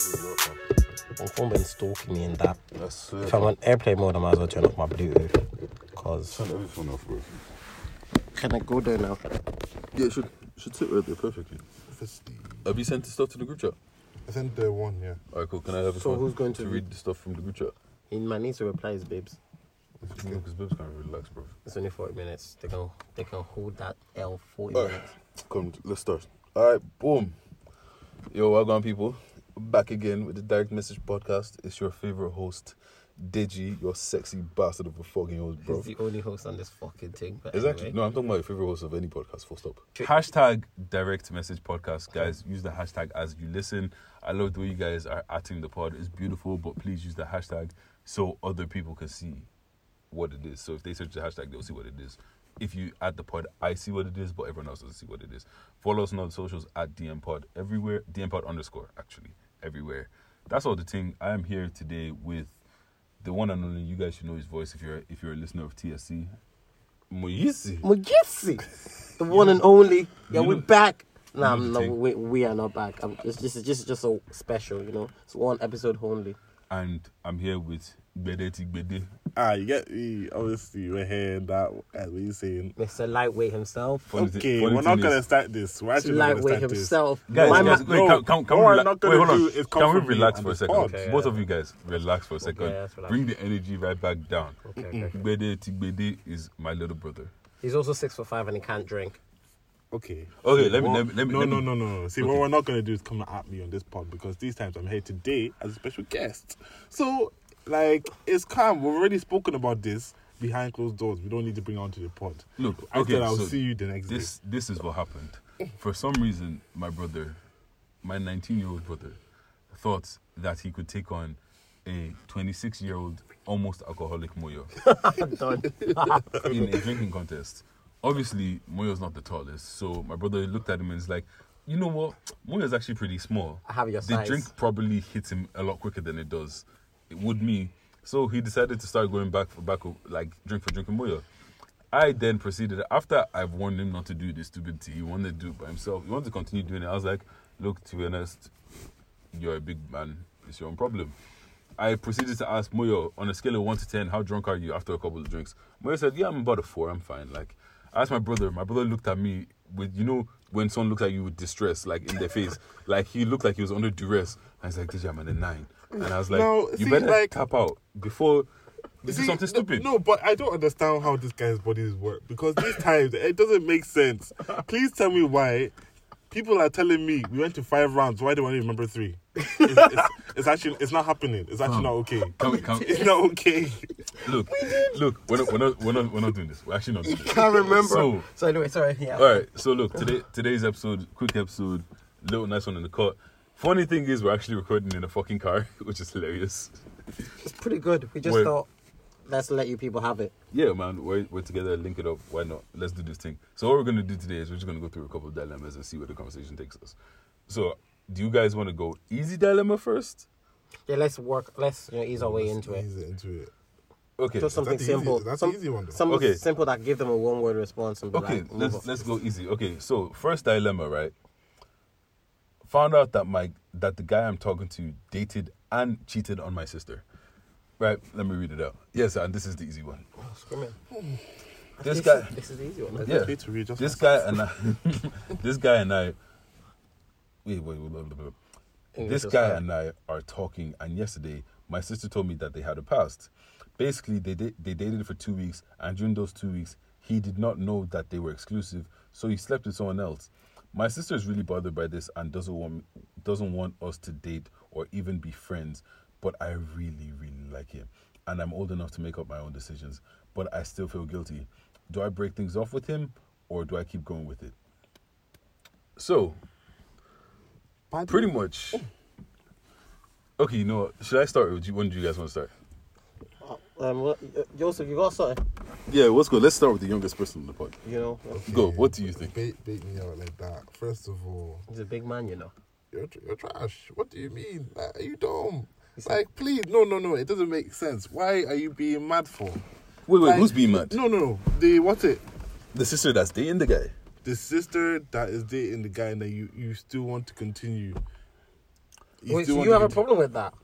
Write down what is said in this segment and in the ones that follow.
My phone been stalking me in that. I. If I'm on airplane mode, I might as well turn off my Bluetooth. Cause Turn everything off, bro. can I go there now? Yeah, it should should sit right there perfectly. Firstly, Have you sent the stuff to the group chat? I sent the one, yeah. Alright, cool. Can I have a So who's going to read the stuff from the group chat? He might need to reply his babes. No, because Bibs can't relax, bro. It's only 40 minutes. They can they can hold that L 40 Alright. minutes. Come, let's start. All right, boom. Yo, welcome, people. Back again with the Direct Message Podcast. It's your favorite host, Deji, your sexy bastard of a fucking host, bro. He's the only host on this fucking thing. But Exactly. anyway. No, I'm talking about your favorite host of any podcast. Full stop. Hashtag direct message podcast, guys. Use the hashtag as you listen. I love the way you guys are atting the pod. It's beautiful, but please use the hashtag so other people can see what it is. So if they search the hashtag, they'll see what it is. If you add the pod, I see what it is, but everyone else doesn't see what it is. Follow us on all the socials at DM Pod everywhere. DM Pod underscore actually everywhere. That's all the thing. I am here today with the one and only. You guys should know his voice if you're if you're a listener of TSC. Moise. Mujitsi, the one and only. Yeah, we're know- back. Nah, you know no, we, we are not back. I'm just, this is just just so special, you know. It's one episode only. And I'm here with Bedeti Bede. Ah, you get me. Obviously, we're hearing that. As what you saying? Mr. Lightweight himself. Okay, funny we're not gonna start this. We're Mr. actually not gonna Lightweight start this. himself. Guys, My guys, ma- wait, no, can, can, can what we I'm rela- not gonna wait, hold on. is come Can we from me relax on for a this second? pod. Okay, Both yeah. of you guys, relax for a second. yeah, let's relax. Bring the energy right back down. Okay, okay, okay. Tigbede, Tigbede is my little brother. He's also six foot five and he can't drink. Okay. Okay, let me- what- let me- let me- No, let no, me- no, no, no. See, Okay. what we're not gonna do is come at me on this pod because these times I'm here today as a special guest. So, like, it's calm. We've already spoken about this behind closed doors. We don't need to bring it onto the pod. Look, I okay, said I'll so see you the next this this is what happened. For some reason, my brother, my 19 year old brother, thought that he could take on a 26 year old almost alcoholic Moyo in a drinking contest. Obviously, Moyo's not the tallest, so my brother looked at him and is like, "You know what? Moyo's actually pretty small. I have your the size." drink probably hits him a lot quicker than it does. Would me. So he decided to start going back for back, like drink for drink with Moyo. I then proceeded after I've warned him not to do this stupidity. He wanted to do it by himself. He wanted to continue doing it. I was like, "Look, to be honest, you're a big man. It's your own problem." I proceeded to ask Moyo on a scale of one to ten, how drunk are you after a couple of drinks? Moyo said, "Yeah, I'm about a four. I'm fine." Like, I asked my brother. My brother looked at me with, you know, when someone looks at you with distress, like in their face, like he looked like he was under duress. And he's like, "DJ, I'm at a nine. And I was like, No, "You see, better like- tap out before this See, is something stupid." No, but I don't understand how this guy's bodies work because these times it doesn't make sense. Please tell me why people are telling me we went to five rounds. Why do I only remember three? It's, it's, it's actually it's not happening. It's actually not okay. Can we, can, It's not okay. look, look, we're not, we're not, we're not, we're not doing this. We're actually not doing this. Can't remember. So, So anyway, sorry. Yeah. All right, so look, today today's episode, quick episode, little nice one in the cut. Funny thing is, we're actually recording in a fucking car, which is hilarious. It's pretty good. We just Wait. thought let's let you people have it. Yeah, man, we're, we're together, link it up. Why not? Let's do this thing. So what we're gonna do today is we're just gonna go through a couple of dilemmas and see where the conversation takes us. So, do you guys want to go easy dilemma first? Yeah, let's work. Let's you know ease our way into it. Ease it into it. Okay, Just something That's the easy- simple. that's Some- the easy one, though. Something Okay. simple that give them a one word response and be okay, like, let's let's go easy. Okay, so first dilemma, right? Found out that my that the guy I'm talking to dated and cheated on my sister. Right, let me read it out. Yes, and this is the easy one. Oh, scream it. This This guy, is- This is the easy one. Yeah. To read this guy and I, this guy and I, wait, wait, wait, wait, wait, wait. This guy fine. and I are talking, and yesterday my sister told me that they had a past. Basically, they did, they dated for two weeks, and during those two weeks, he did not know that they were exclusive, so he slept with someone else. My sister is really bothered by this and doesn't want doesn't want us to date or even be friends. But I really, really like him, and I'm old enough to make up my own decisions. But I still feel guilty. Do I break things off with him, or do I keep going with it? So, Pardon? pretty much. Okay, you know what? Should I start? Or do you, when do you guys want to start? Um, uh, Joseph, you got something? Yeah, what's good? Let's start with the youngest person in the pod. You know, Go. What do you think? Bait, bait me out like that. First of all, he's a big man. You know. you're, you're trash. What do you mean? Like, are you dumb? Like, please, no, no, no. It doesn't make sense. Why are you being mad for? Wait, wait. Like, who's being mad? No, no, no. The what's it? The sister that's dating the guy. The sister that is dating the guy, and that you you still want to continue. You Wait, so you to have a problem with that?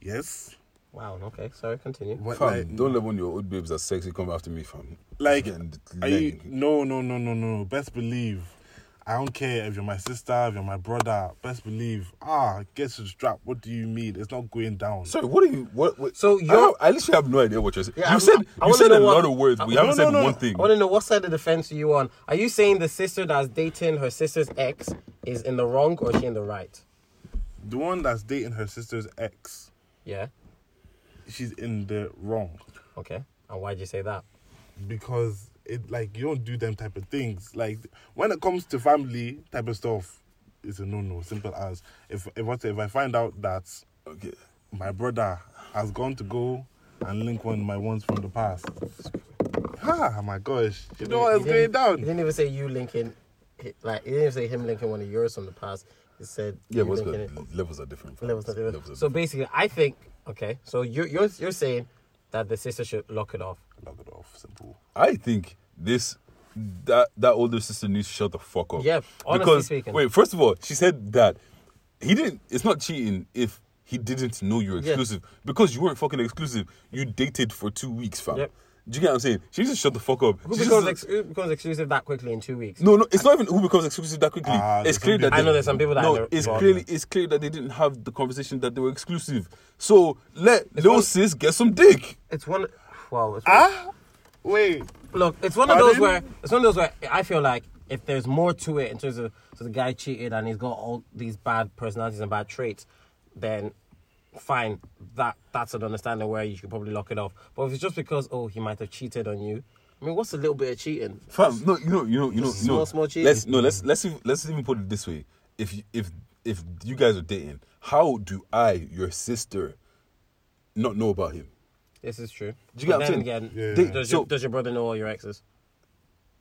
Yes. Wow. Okay. Sorry. Continue. What, Fam, like, don't let one of your old babes that's sexy come after me, fam. Like, Getting Are you, no, no, no, no, no. Best believe. I don't care if you're my sister, if you're my brother. Best believe. Ah, get to the strap. What do you mean? It's not going down. Sorry, what are you? What? what So I, you're- have- I literally have no idea what you're saying. Yeah, you I'm- said I you said know a what- lot of words, but you No, haven't no, said no. one thing. I want to know what side of the fence are you on? Are you saying the sister that's dating her sister's ex is in the wrong or is she in the right? The one that's dating her sister's ex, Yeah. She's in the wrong Okay. And why'd you say that? because it like you don't do them type of things. Like when it comes to family type of stuff, it's a no no. Simple as if if what if I find out that Okay. my brother has gone to go and link one of my ones from the past. Ah, my gosh. You know what's He going didn't- down? He didn't even say you linking, like he didn't even say him linking one of yours from the past. He said Yeah, you what's good? Levels are different. Levels are different. Levels are So different. basically, I think okay. So you're you're you're saying that the sister should lock it off. Log it off. Simple. I think this that that older sister needs to shut the fuck up. Yeah, honestly because speaking. wait, first of all, she said that he didn't. It's not cheating if he didn't know you were Yeah. exclusive because you weren't fucking exclusive. You dated for two weeks, fam. Yep. Do you get what I'm saying? She needs to shut the fuck up. Who She becomes, just- ex- who becomes exclusive that quickly in two weeks? no, no, it's not even who becomes exclusive that quickly. Ah, it's clear that people- I know there's some people that no, are it's clearly it's clear that they didn't have the conversation that they were exclusive. So let little one- sis get some dick. It's one. Well, it's Ah? Wait. Look, it's one of those where it's one of those where I feel like if there's more to it in terms of so the guy cheated and he's got all these bad personalities and bad traits, then fine. That that's an understanding where you should probably lock it off. But if it's just because oh he might have cheated on you, I mean what's a little bit of cheating? Fam, no, you know, you know, you know, you Small, know. small cheating. Let's no, let's let's even, let's even put it this way: if you- if if you guys are dating, how do I, your sister, not know about him? This is true. Do you get But what I'm saying? again, Yeah. They- does, so- your, does your brother know all your exes?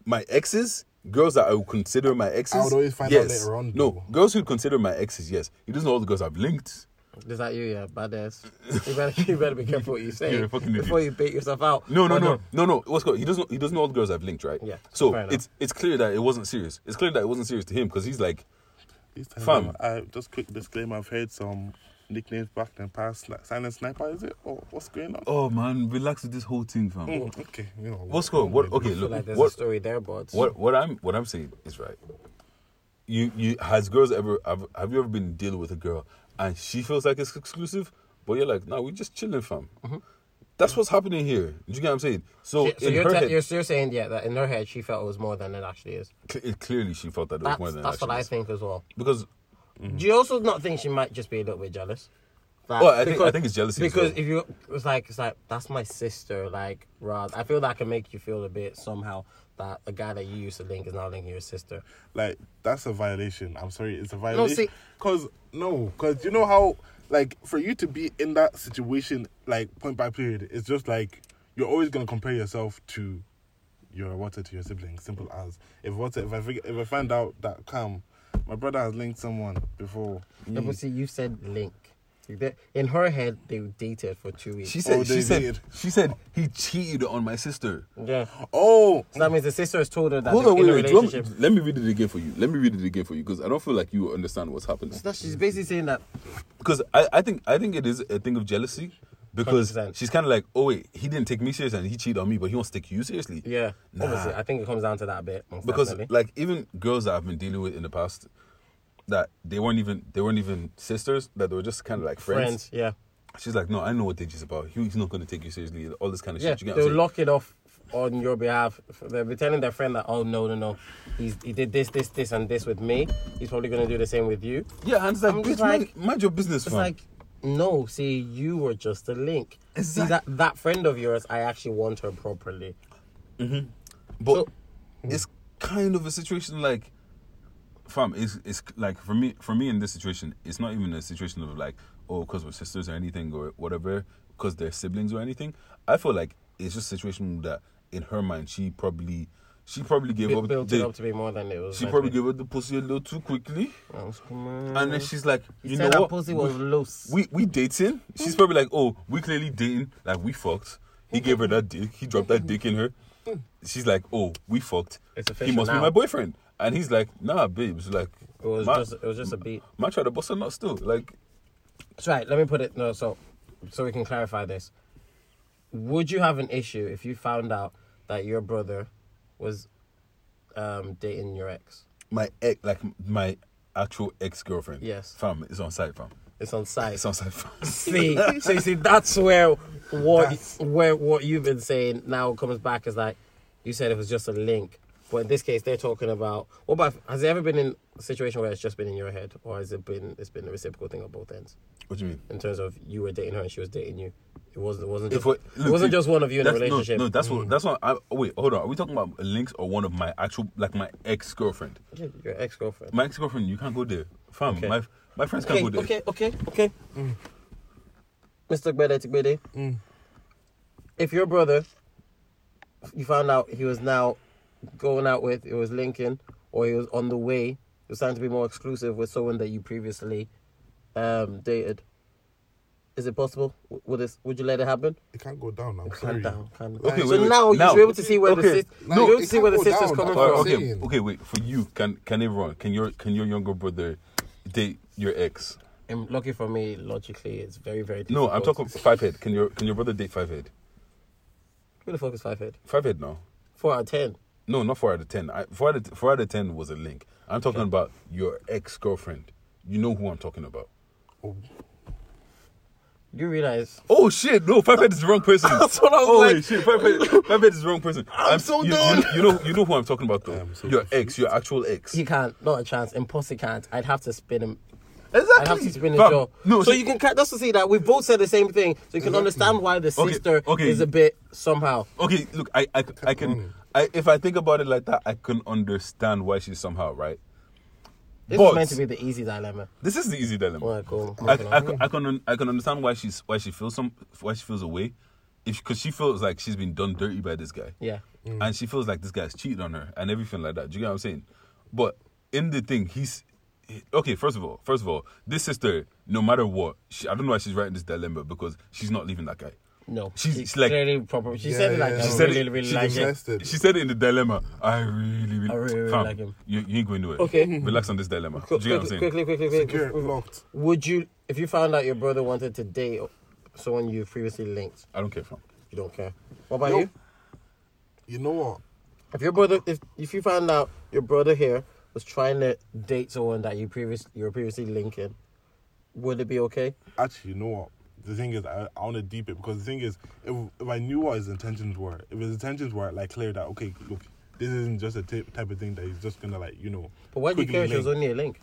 My exes, girls that I would consider my exes, I would always find out yes. later on, No, girls who consider my exes, yes. He doesn't know all the girls I've linked. Is that you? Yeah, badass. You better, you better be careful what you say You're a fucking idiot. before you beat yourself out. No, no, no, no, no. What's called? He doesn't. He doesn't know all the girls I've linked, right? Yeah, So fair enough. it's it's clear that it wasn't serious. It's clear that it wasn't serious to him because he's like, These times, Fam. I just quick disclaimer. I've heard some nicknames back in the past. Like Silent Sniper, is it? Or what's going on? oh man, relax with this whole thing, fam. Mm, okay, you know. What's called? What? Okay, I feel look. like there's what? a story there, but What what I'm what I'm saying is right. You you has girls ever have, have you ever been dealing with a girl and she feels like it's exclusive, but you're like, no, we're just chilling, fam. Mm-hmm. That's what's happening here. Do you get what I'm saying? So, She- so in you're, her te- head, you're, you're saying yeah that in her head she felt it was more than it actually is. cl- clearly she felt that it was That's, more than that's what I is. think as well. Because Do you also not think she might just be a little bit jealous? That- Well, I think- I think it's jealousy Because well. if you it's like it's like that's my sister, like Roz. I feel that can make you feel a bit somehow that a guy that you used to link is now linking your sister. Like that's a violation. I'm sorry, it's a violation. see- Cause no, cause you know how like for you to be in that situation, like point by period, it's just like you're always gonna compare yourself to your water to your siblings. Simple as if what if I figure, if I find out that Cam, my brother has linked someone before. Me, but see, you said link. They- In her head, they dated for two weeks. she said Oh, she said did. she said he cheated on my sister. yeah. oh, So that means the sister has told her that Hold they're on, in wait, a wait. Let me, let me read it again for you. Let me read it again for you because I don't feel like you understand what's happening. So she's basically saying that because I, I think I think it is a thing of jealousy because 100%. she's kind of like, oh wait, he didn't take me serious and he cheated on me, but he wants to take you seriously. yeah. Nah. Obviously, I think it comes down to that a bit. Because definitely. like even girls that I've been dealing with in the past, that they weren't even they weren't even sisters, that they were just kind of like friends. friends, yeah, She's like, no, I know what Deji's about. He's not going to take you seriously. All this kind of yeah. shit. You get They'll lock it off on your behalf. They'll be telling their friend that, oh no, no, no, he's he did this, this, this, and this with me. He's probably gonna do the same with you. yeah, and it's like, bitch, mind, like- mind your business, It's fam. like, no, see, you were just a link. See that that friend of yours, I actually want her properly. Mm-hmm. But So- it's kind of a situation like, fam, it's, it's like for me, for me in this situation, it's not even a situation of like, oh, because we're sisters or anything or whatever, because they're siblings or anything. I feel like it's just a situation that in her mind, she probably, she probably gave up. built the- it up to be more than it was. she probably gave up the pussy a little too quickly, and then she's like, He you said know that what? pussy We- was loose. we we dating. She's probably like, oh, we clearly dating. Like we fucked. He gave her that dick. He dropped that dick in her. She's like, oh, we fucked. It's He official must be my boyfriend. And he's like, nah, babes. Like, It was my, just it was just a beat. man tried to bust a nut still. Like, So right, let me put it no so so we can clarify this. Would you have an issue if you found out that your brother was um dating your ex? My ex, like my actual ex girlfriend. Yes. Fam, it's on site, fam. It's on site. It's on site, fam. see, so you see, that's where what That's- where what you've been saying now comes back is like you said it was just a link, but in this case they're talking about. What about has it ever been in a situation where it's just been in your head, or has it been it's been a reciprocal thing on both ends What do you mean? in terms of you were dating her and she was dating you? It wasn't. It wasn't just. what- it wasn't just one of you in a that's- no, relationship. No, that's what. That's what. I, wait, hold on. Are we talking about links or one of my actual, like my ex girlfriend? Yeah, your ex girlfriend. My ex girlfriend, you can't go there, fam. Okay. My my friends can't Okay, go there. okay, okay, okay. Mr. Gbede Tigbede, Mm. if your brother, you found out he was now going out with, it was linking, or he was on the way, he was starting to be more exclusive with someone that you previously um, dated. Is it possible? Would this? Would you let it happen? It can't go down. I'm Calm sorry. down, calm down. Okay, so wait, wait. now, you Now- should be able to see where the okay. sis- No, you'll be able to see where the sister's coming from. Okay, saying. okay, wait. For you, can can it run? Can your can your younger brother date your ex? And lucky for me, logically, it's very, very No. I'm talking five head. Can your can your brother date five head? Who the fuck is five head? Five head now. Four out of ten. No, not four out of ten. I, four out of four out of ten was a link. I'm talking about your ex girlfriend. You know who I'm talking about. You realize Oh shit! No, five head is the wrong person. That's what I was oh like. wait, shit! Five head, five head is the wrong person. I'm, so you, done. You, you know, you know who I'm talking about though. So your ex, your actual ex. He can't. Not a chance. Impossible can't. I'd have to spin him. exactly. I'd have to spin his jaw. No, so see- you can ca- just to see that we both said the same thing. So you can understand why the Okay, sister okay. is a bit somehow. Okay, look, I, I, I can, I, if I think about it like that, I can understand why she's somehow right. This But- is meant to be the easy dilemma. This is the easy dilemma. Cool. I, I, can- I can, I can understand why she's, why she feels some, why she feels away, if because she feels like she's been done dirty by this guy. Yeah. Mm. and she feels like this guy's cheated on her and everything like that. Do you get what I'm saying? But in the thing, he's okay. First of all, first of all, this sister, no matter what, she, I don't know why she's writing this dilemma because she's not leaving that guy. No. She's- she it's like- clearly proper. She Yeah, said it like yeah. I She said really, it- really she like it. She said it in the dilemma. I really, really, I really, really fam, like him. You, you ain't going nowhere. Okay. relax on this dilemma. Qu- Do you get what I'm quickly, saying? quickly, quickly, quickly. Secure, locked. Would you, if you found out your brother wanted to date someone you previously linked, I don't care, fam. you don't care. What about Nope. you? You know what? If your brother, if if you found out your brother here was trying to date someone that you previous you were previously linking, would it be okay? Actually, you know what? The thing is, I, I want to deep it because the thing is, if, if I knew what his intentions were, if his intentions were like clear that okay, look, this isn't just a t- type of thing that he's just gonna like you know. But why do you quickly care? if She was only a link.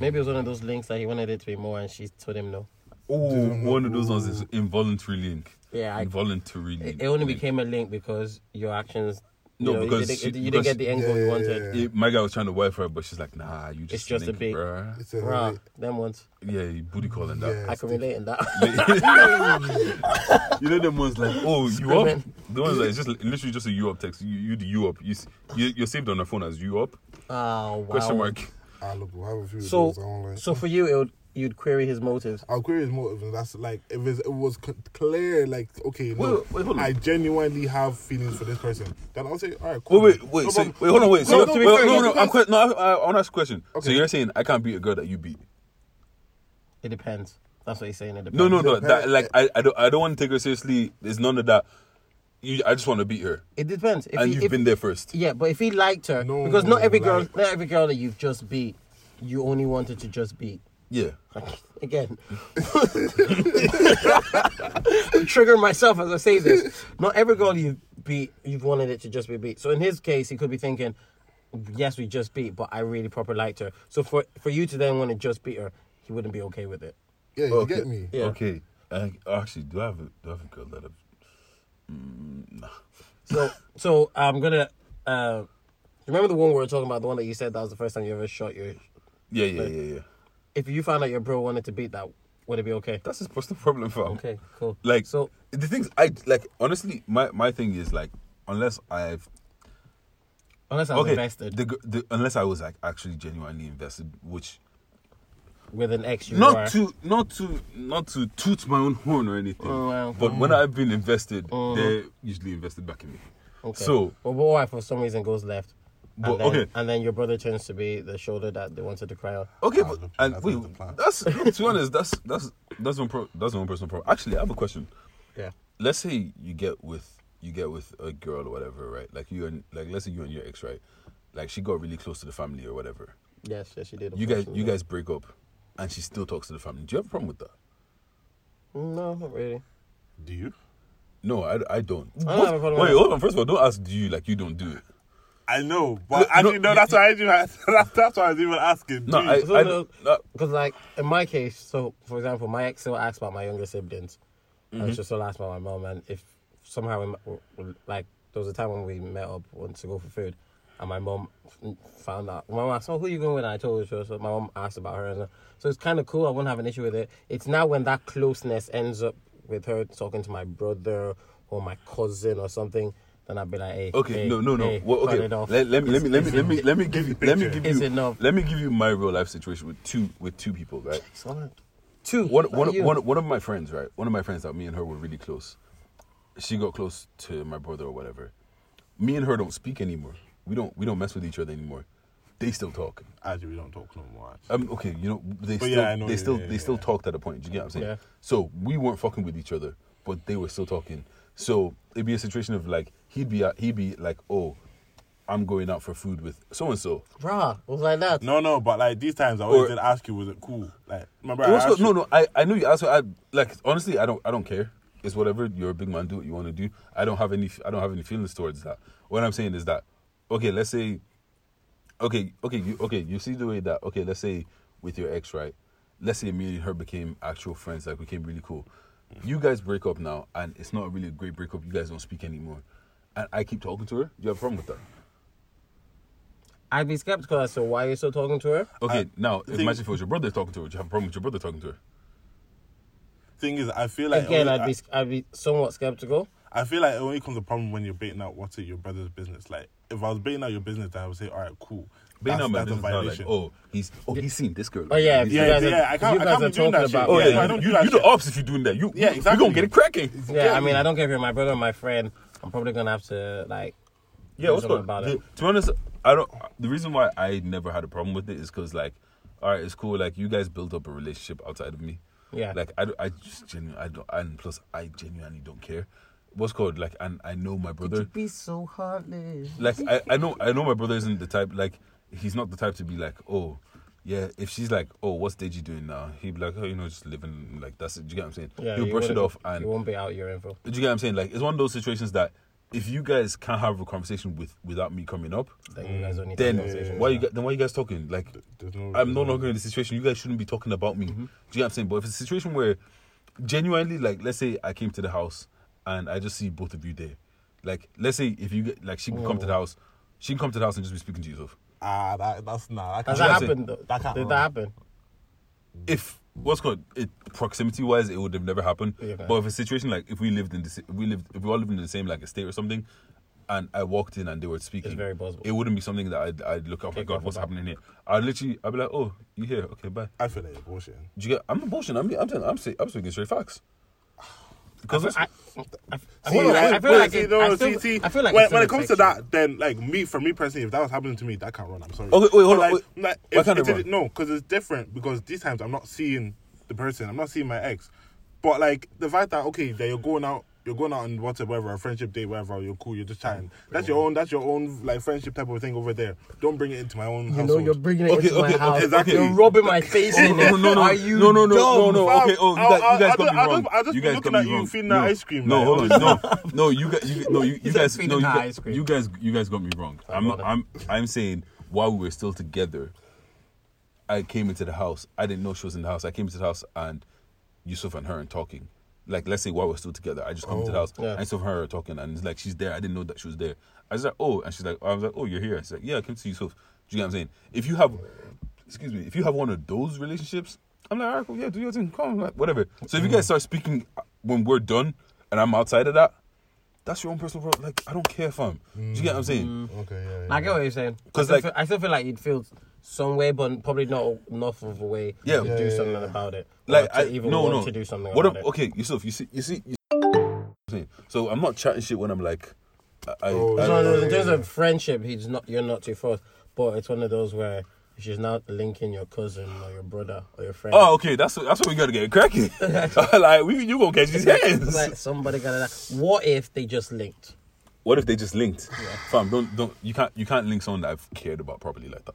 Maybe it was one of those links that he wanted it to be more, and she told him no. Oh, Dude, one of those ones is involuntary link. Yeah, I- involuntary It, link. it only became a link because your actions. You No, know, because you she- didn't, you didn't get the angle goal you Yeah, wanted. yeah, Yeah, my guy was trying to wife her, but she's like, nah, you just It's just a link, bait. bruh. It's a Rah, them ones. Yeah, you booty calling that. Yeah. I can relate in that. you know them ones like, oh, you Screaming. up? The ones that it's just literally just a you up text. You, you the you up. You, s- you you're saved on the phone as you up? oh wow. Question mark. Ah, look, we'll have a few So, of those. I won't so for you, it would you'd query his motives. I'll query his motive, and that's like if it's, it was c- clear, like okay, no, Wait, wait. I genuinely have feelings for this person. Then I'll say, all right, cool. Wait, wait, wait. No So, wait, hold on, wait. So, No, no, to be wait, fair, no, it no, I'm que- no. I, I, I want to ask a question. So you're saying I can't beat a girl that you beat? It depends. That's what he's saying. It depends. No, no, no. That like I, I don't, I don't want to take her seriously. There's none of that. You, I just want to beat her, It depends. If and he, you've if, been there first. Yeah, but if he liked her, No, because not every girl, not every girl that you've just beat, you only wanted to just beat. Yeah. Again, trigger myself as I say this. Not every girl you beat, you've wanted it to just be beat. So in his case, he could be thinking, "Yes, we just beat, but I really proper liked her." So for for you to then want to just beat her, he wouldn't be okay with it. Yeah, you Okay. get me. Yeah. Okay. Actually, do I have a, do I have a girl that I've? Mm, nah. So so I'm gonna. Uh, remember the one we were talking about, the one that you said that was the first time you ever shot your. Yeah, yeah, yeah, yeah. If you found out your bro wanted to beat that, would it be okay? That's his personal problem, fam. Okay, cool. Like so, the things I like. Honestly, my my thing is like unless I've unless I was okay, invested the, the, unless I was like actually genuinely invested, which with an ex, you not were. to not to not to toot my own horn or anything, Oh, well. but when I've been invested, Mhm. they're usually invested back in me. Okay. So but what if for some reason goes left? But and then, okay, and then your brother turns to be the shoulder that they wanted to cry on. okay, That's but and that's wait, that's to be honest, that's that's that's one pro, that's one personal problem. Actually, I have a question. Yeah. Let's say you get with you get with a girl or whatever, right? Like you and like let's say you and your ex, right? Like she got really close to the family or whatever. Yes, yes, you did. You guys, you guys break up, and she still talks to the family. Do you have a problem with that? No, not really. Do you? No, I, I don't. I don't have a problem Wait, with hold on. First of all, don't ask do you like you don't do it. I know, but Look, actually, no, no, you- that's why I do. That's, that's why I was even asking. No, do I, you? So no- no, Because, like, in my case, so for example, my ex still asks about my younger siblings. Mm-hmm. And she still asks about my mom. And if somehow, we like, there was a time when we met up, went to go for food, and my mom found out. My mom asked, Oh, who you going with? And I told her. So my mom asked about her. And so it's kind of cool. I wouldn't have an issue with it. It's now when that closeness ends up with her talking to my brother or my cousin or something. Then I'd be like, hey, Okay, hey, no, no, no. hey, well, okay, it off. let, let me let me let me let me let me give you let me give you enough. let me give you my real life situation with two with two people, right? Two. One Not one you. one one of my friends, right? One of my friends that me and her were really close. She got close to my brother or whatever. Me and her don't speak anymore. We don't we don't mess with each other anymore. They still talk. Actually, we don't talk no more. Actually. Um, okay, you know they But still yeah, I know, they yeah, still yeah, they yeah, still yeah. talked at a point. Do you get what I'm saying? Yeah. So we weren't fucking with each other, but they were still talking. So it'd be a situation of like he'd be uh, at, he'd be like, oh, I'm going out for food with so and so. Bruh, it was like that. No, no, but like these times, I always Or- did ask you, was it cool? Like, remember? It I was asked good. you- No, no, I, I knew you asked. I like honestly, I don't I don't care. It's whatever you're a big man. Do what you want to do. I don't have any I don't have any feelings towards that. What I'm saying is that okay, let's say okay, okay, you okay, you see the way that okay, let's say with your ex, right? Let's say me and her became actual friends, like we became really cool. You guys break up now, and it's not really a great breakup. You guys don't speak anymore, and I keep talking to her. Do you have a problem with that? I'd be skeptical as to why are you're still talking to her. Okay, now think- imagine if it was your brother talking to her. Do you have a problem with your brother talking to her? Thing is, I feel like Again, only- I'd be I'd be somewhat skeptical. I feel like it only comes a problem when you're baiting out what's it your brother's business. Like if I was baiting out your business, then I would say, all right, cool. But That's, now my that's a business like, violation. oh, he's oh he's seen this girl. Oh yeah, if He's you Yeah, guys yeah, are, I can't- you I can't are be doing talking that shit. about. Oh Yeah, yeah, I don't you, do that you the shit. ops if you're doing that. You Yeah, exactly. We exactly. gonna get it cracking. Yeah, I mean, I don't care if you're my brother or my friend. I'm probably gonna have to like. Yeah, what's something good? about The- it? to be honest, I don't. The reason why I never had a problem with it is because like, all right, it's cool. Like you guys built up a relationship outside of me. Yeah. Like I, don't- I just genuinely, I don't, and plus I genuinely don't care. What's called like, and I know my brother. be so heartless. like I, I know I know my brother isn't the type like he's not the type to be like oh yeah if she's like oh what's Deji doing now he'd be like oh you know just living like that's it do you get what I'm saying Yeah, he'll brush it off and you won't be out your info. do you get what I'm saying like it's one of those situations that if you guys can't have a conversation with without me coming up Then you guys don't need then to have conversations. why you gu- then why you guys talking like no. I'm no longer in the situation you guys shouldn't be talking about me Mm-hmm. do you get what I'm saying but if it's a situation where genuinely like let's say I came to the house and I just see both of you there like let's say if you get like she can come to the Oh. house she can come to the house and just be speaking to yourself Ah, that, that's nah. That Has that happened? Though? that can't Did run. that happen? if what's called it proximity wise it would have never happened Yeah. but if a situation like if we lived in the sa- if we lived if we all lived in the same like estate or something and I walked in and they were speaking It's very plausible. it wouldn't be something that I'd, I'd look oh my Kick god off what's about. happening here I'd literally I'd be like oh you here okay bye I feel like you're bullshitting. Do you get I'm not bullshit I'm I'm saying I'm saying I'm speaking straight facts because I, I, I, I See, feel like, I feel like it, no, I, still, see, see, I feel like when, it when it comes to that, then like me, for me personally, if that was happening to me, that can't run. I'm sorry. Okay, wait, hold But, on, like, wait. like, if it it no, because it's different. Because these times I'm not seeing the person, I'm not seeing my ex. But like the fact that okay, that you're going out, you're going out on whatever, whatever, a friendship date, whatever, you're cool, you're just chatting. That's your own, that's your own like friendship type of thing over there. Don't bring it into my own You know, you're bringing it Okay, into okay, my house. okay, exactly. You're rubbing my face oh, in oh, it. no, no, no, Are you no, no, no, no, dumb? Oh, no. fam. Okay, oh, you guys, you guys got me wrong. I'll just you guys looking at you feeding no, her ice cream, No, hold on, no, no. You guys, you, no, you, you guys, no, you guys, you guys, you guys got me wrong. I'm, not. I'm, I'm saying while we were still together, I came into the house. I didn't know she was in the house. I came into the house and Yusuf and her and talking. Like, let's say while we're still together, I just come to the oh, house yeah. and Yusuf and her talking, and it's like she's there. I didn't know that she was there. I was like, oh, and she's like, I was like, oh, you're here. She's like, yeah, I came to see So, Do you get what I'm saying? If you have, excuse me, if you have one of those relationships, I'm like, all right, cool, yeah, do your thing, come, on, like, whatever. So if you guys start speaking when we're done and I'm outside of that, that's your own personal problem. Like, I don't care if I'm. Do you get what I'm saying? Mm. Okay, yeah. yeah. I get what you're saying. Because like, like- I still feel like you'd feel some way, but probably not enough of a way Yeah. to Yeah, do yeah, something yeah. about it. or Like, to I even no, want no. to do something what about if, it. Okay, Yusuf, you see, you see, you see so I'm not chatting shit when I'm like I, Oh, I- It's one of those, in terms of friendship, he's not. You're not too forced, but it's one of those where she's not linking your cousin or your brother or your friend. Oh, okay. That's that's what we gotta get cracking. like we, you gonna catch these hands. like somebody got to. What if they just linked? What if they just linked? Fam, don't don't you can't you can't link someone that I've cared about properly like that.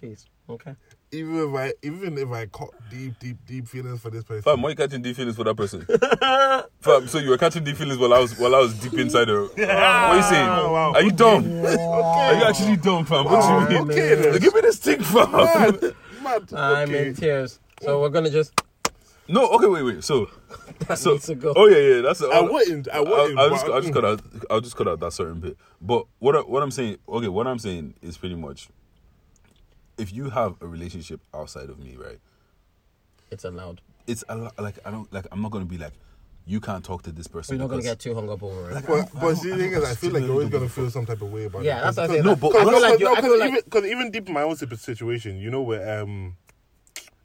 Jeez. Okay. Even if I even if I caught deep, deep, deep feelings for this person. Fam, why you catching deep feelings for that person? Fam, so you were catching deep feelings while I was while I was deep inside her. What are you saying? wow. Are you dumb? Are you actually dumb, fam? What do you mean? okay then. Give me this thing, fam. Mad, mad. I'm okay. in tears. So we're gonna just. No, okay, wait, wait. So, That so needs to go. oh yeah, yeah. That's I wouldn't. I wouldn't. I'll, just, I'll just mm. cut out. I'll just cut out that certain bit. But what I, what I'm saying, okay, what I'm saying is pretty much, if you have a relationship outside of me, right? It's allowed. It's a lot, like I don't like. I'm not gonna be like, you can't talk to this person. We're not gonna get too hung up over it. Like, But, I but see, the thing is, I feel like you're always gonna feel some type of way about Yeah, it. Yeah, that's what I'm Because- saying. No, Like, but I what- feel like you. no, I because feel like even, cause even deep in my own situation, you know where um,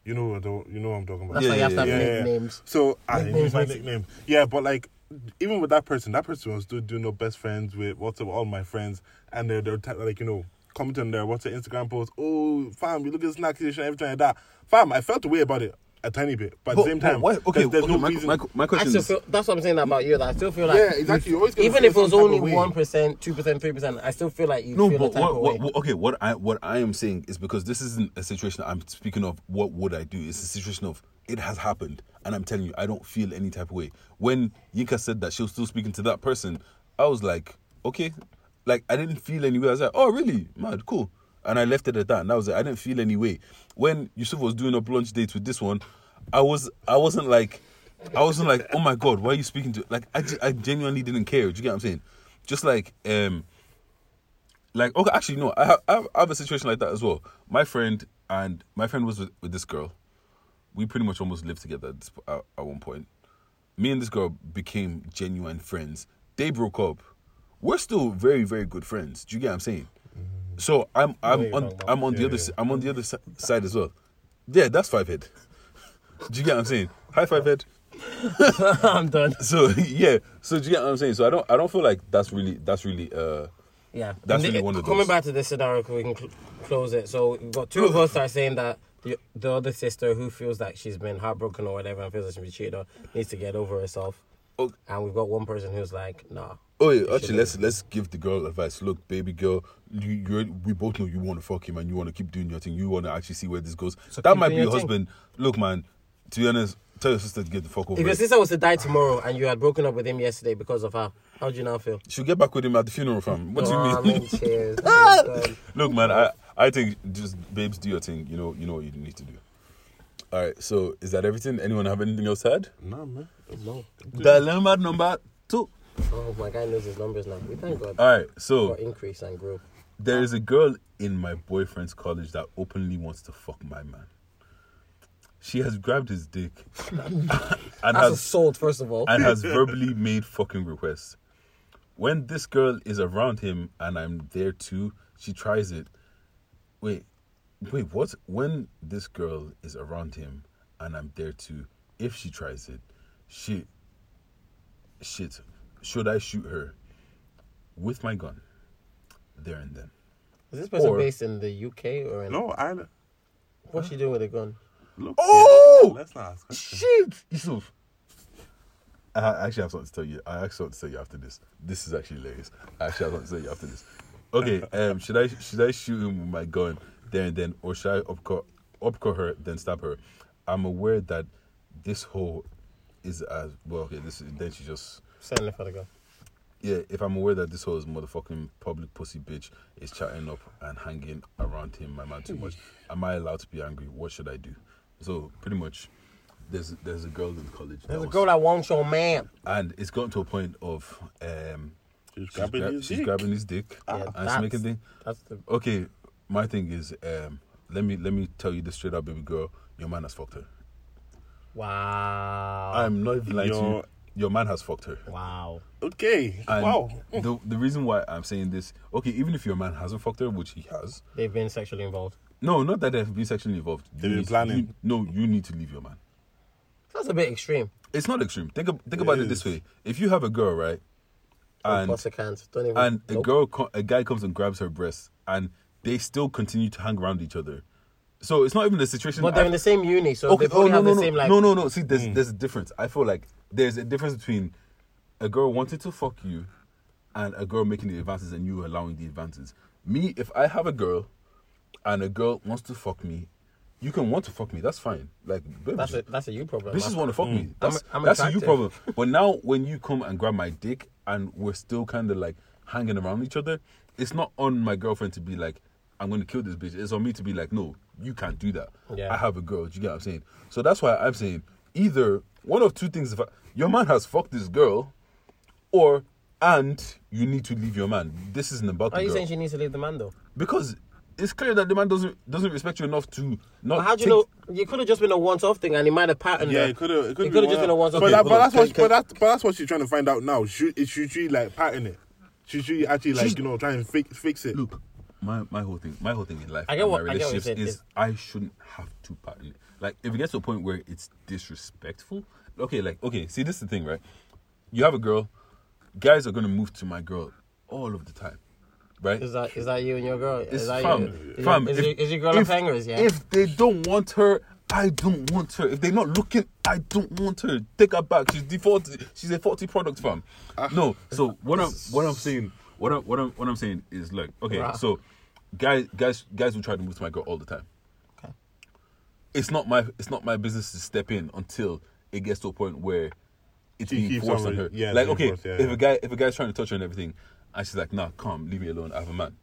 you know what the- you know what I'm talking about. that's Yeah, why you have to have yeah, yeah, yeah. nicknames. So I use my nickname. Yeah, but like even with that person, that person was still doing no best friends with what's up all my friends, and they're they're type- like you know commenting on their what's their Instagram post. Oh, fam, you look at snacky and everything like that. Fam, I felt a way about it a tiny bit, but at the same but time, why- okay, there's, there's okay. no my, reason. my, my question is, feel. That's what I'm saying about you. That I still feel like. yeah, exactly. You're always gonna Even if it was only one percent, two percent, three percent, I still feel like you no, feel but what, what, what- okay, what I what I am saying is because this isn't a situation I'm speaking of. What would I do? It's a situation of it has happened, and I'm telling you, I don't feel any type of way. When Yinka said that she was still speaking to that person, I was like, okay, like I didn't feel any way. I was like, oh really, mad, cool, and I left it at that. And that was it. I didn't feel any way. When Yusuf was doing up lunch dates with this one, I was I wasn't like. I wasn't like, oh my god, why are you speaking to? Like, I, I genuinely didn't care. Do you get what I'm saying? Just like, um, like okay actually no I have, I have a situation like that as well my friend and my friend was with, with this girl we pretty much almost lived together at, at one point me and this girl became genuine friends they broke up we're still very very good friends do you get what i'm saying so i'm i'm you're on i'm on the other yeah. i'm on the other si- side as well yeah that's five head do you get what i'm saying high five head I'm done. so yeah so do you get what i'm saying so i don't i don't feel like that's really that's really uh Yeah, That's really the- one of Coming those. back to this scenario, we can cl- close it. So we've got two of us are saying that the, the other sister who feels like she's been heartbroken or whatever and feels like she's been cheated on needs to get over herself. Oh. And we've got one person who's like, nah. Oh yeah, actually, should let's let's give the girl advice. Look, baby girl, you you we both know you want to fuck him and you want to keep doing your thing. You want to actually see where this goes. So that might be your your thing. husband. Look, man. To be honest, tell your sister to get the fuck over If your sister was to die tomorrow and you had broken up with him yesterday because of her, how do you now feel? She'll get back with him at the funeral, fam. What do Oh, you mean? I'm done. Look, man. I I think just babes, do your thing. You know, you know what you need to do. All right. So is that everything? Anyone have anything else to add? Nah, man. No. Dilemma number two. Oh, my guy knows his numbers now. We thank God All right. So for increase and growth. there is a girl in my boyfriend's college that openly wants to fuck my man. She has grabbed his dick and That's has assault, first of all. and has verbally made fucking requests. When this girl is around him and I'm there too, she tries it. Wait, wait, what? When this girl is around him and I'm there too, if she tries it, shit, shit, should I shoot her with my gun there and then? Is this person or- based in the UK or in No, I what's she doing with a gun? look. Oh! let's not ask. Shit, Yusuf. I I actually have something to tell you. I actually want to tell you after this. This is actually hilarious. I actually have something to tell you after this. Okay, um, should I should I shoot him with my gun there and then, or should I upcut upcut her then stab her? I'm aware that this whole is as well. Okay, this is then she just Send her for the gun. yeah. If I'm aware that this whole motherfucking public pussy bitch is chatting up and hanging around him, my man too much. Am I allowed to be angry? What should I do? So pretty much, there's there's a girl in college. There's a girl that wants your man. and it's gotten to a point of um She's she's, grabbing gra- his she's dick. grabbing his dick Yeah, and she's making thing. That's the Okay, my thing is um let me let me tell you this straight up, baby girl. Your man has fucked her. Wow. I'm not even lying to you. Your- Your man has fucked her. wow. Okay. And wow. the the reason why I'm saying this, okay, even if your man hasn't fucked her, which he has, They've been sexually involved. no, not that they've been sexually involved. They've been planning. you- no, you need to leave your man. That's a bit extreme. It's not extreme. Think ab- think about it this is. way: if you have a girl, right, and Boss accounts. Don't even. and a nope. girl, co- a guy comes and grabs her breast, and they still continue to hang around each other. So it's not even the situation. But they're I- in the same uni, so okay, they probably oh, no, have no, the no, same like. no, no, no. See, there's mm. there's a difference. I feel like there's a difference between a girl wanting to fuck you and a girl making the advances and you allowing the advances. Me, if I have a girl and a girl wants to fuck me, you can want to fuck me. That's fine. Like babe, That's a that's a you problem. This is want to fuck me. Mm. That's I'm that's a you problem. But now when you come and grab my dick and we're still kind of like hanging around each other, it's not on my girlfriend to be like, I'm going to kill this bitch. It's on me to be like, no, you can't do that. Yeah. I have a girl. Do you get what I'm saying? So that's why I'm saying either one of two things. If I, your man has fucked this girl, or and you need to leave your man. This isn't about Why are the you girl saying she needs to leave the man though? because it's clear that the man doesn't doesn't respect you enough to not. But how do you take- know? You could have just been a once-off thing, and he might have patterned Yeah, it could have. It could have just been a once-off. But, Okay, that, but that's what. But that's, but that's what she's trying to find out now. Should should she like pattern it? Should she actually like She's- you know try and fix fix it? Look, my my whole thing, my whole thing in life, I get what- my I get what you're relationships is I shouldn't have to pattern it. Like if it gets to a point where it's disrespectful, okay, like okay, see this is the thing, right? You have a girl, guys are gonna move to my girl all of the time, right? Is that is that you and your girl? It's is that fam, you? Is, fam. is, if, your, is your girl a if, fangers? Yeah. If they don't want her, I don't want her. If they're not looking, I don't want her. Take her back. She's defaulted. She's a faulty product, fam. Ah. no. So what I'm what I'm saying, what I'm what I'm what I'm saying is like, okay, Right. so guys guys guys will try to move to my girl all the time. Okay. It's not my it's not my business to step in until it gets to a point where it's She being forced on on her. yeah, like okay, forced, yeah, if yeah. a guy if a guy's trying to touch her and everything, and she's like, nah, come, leave me alone. I have a man.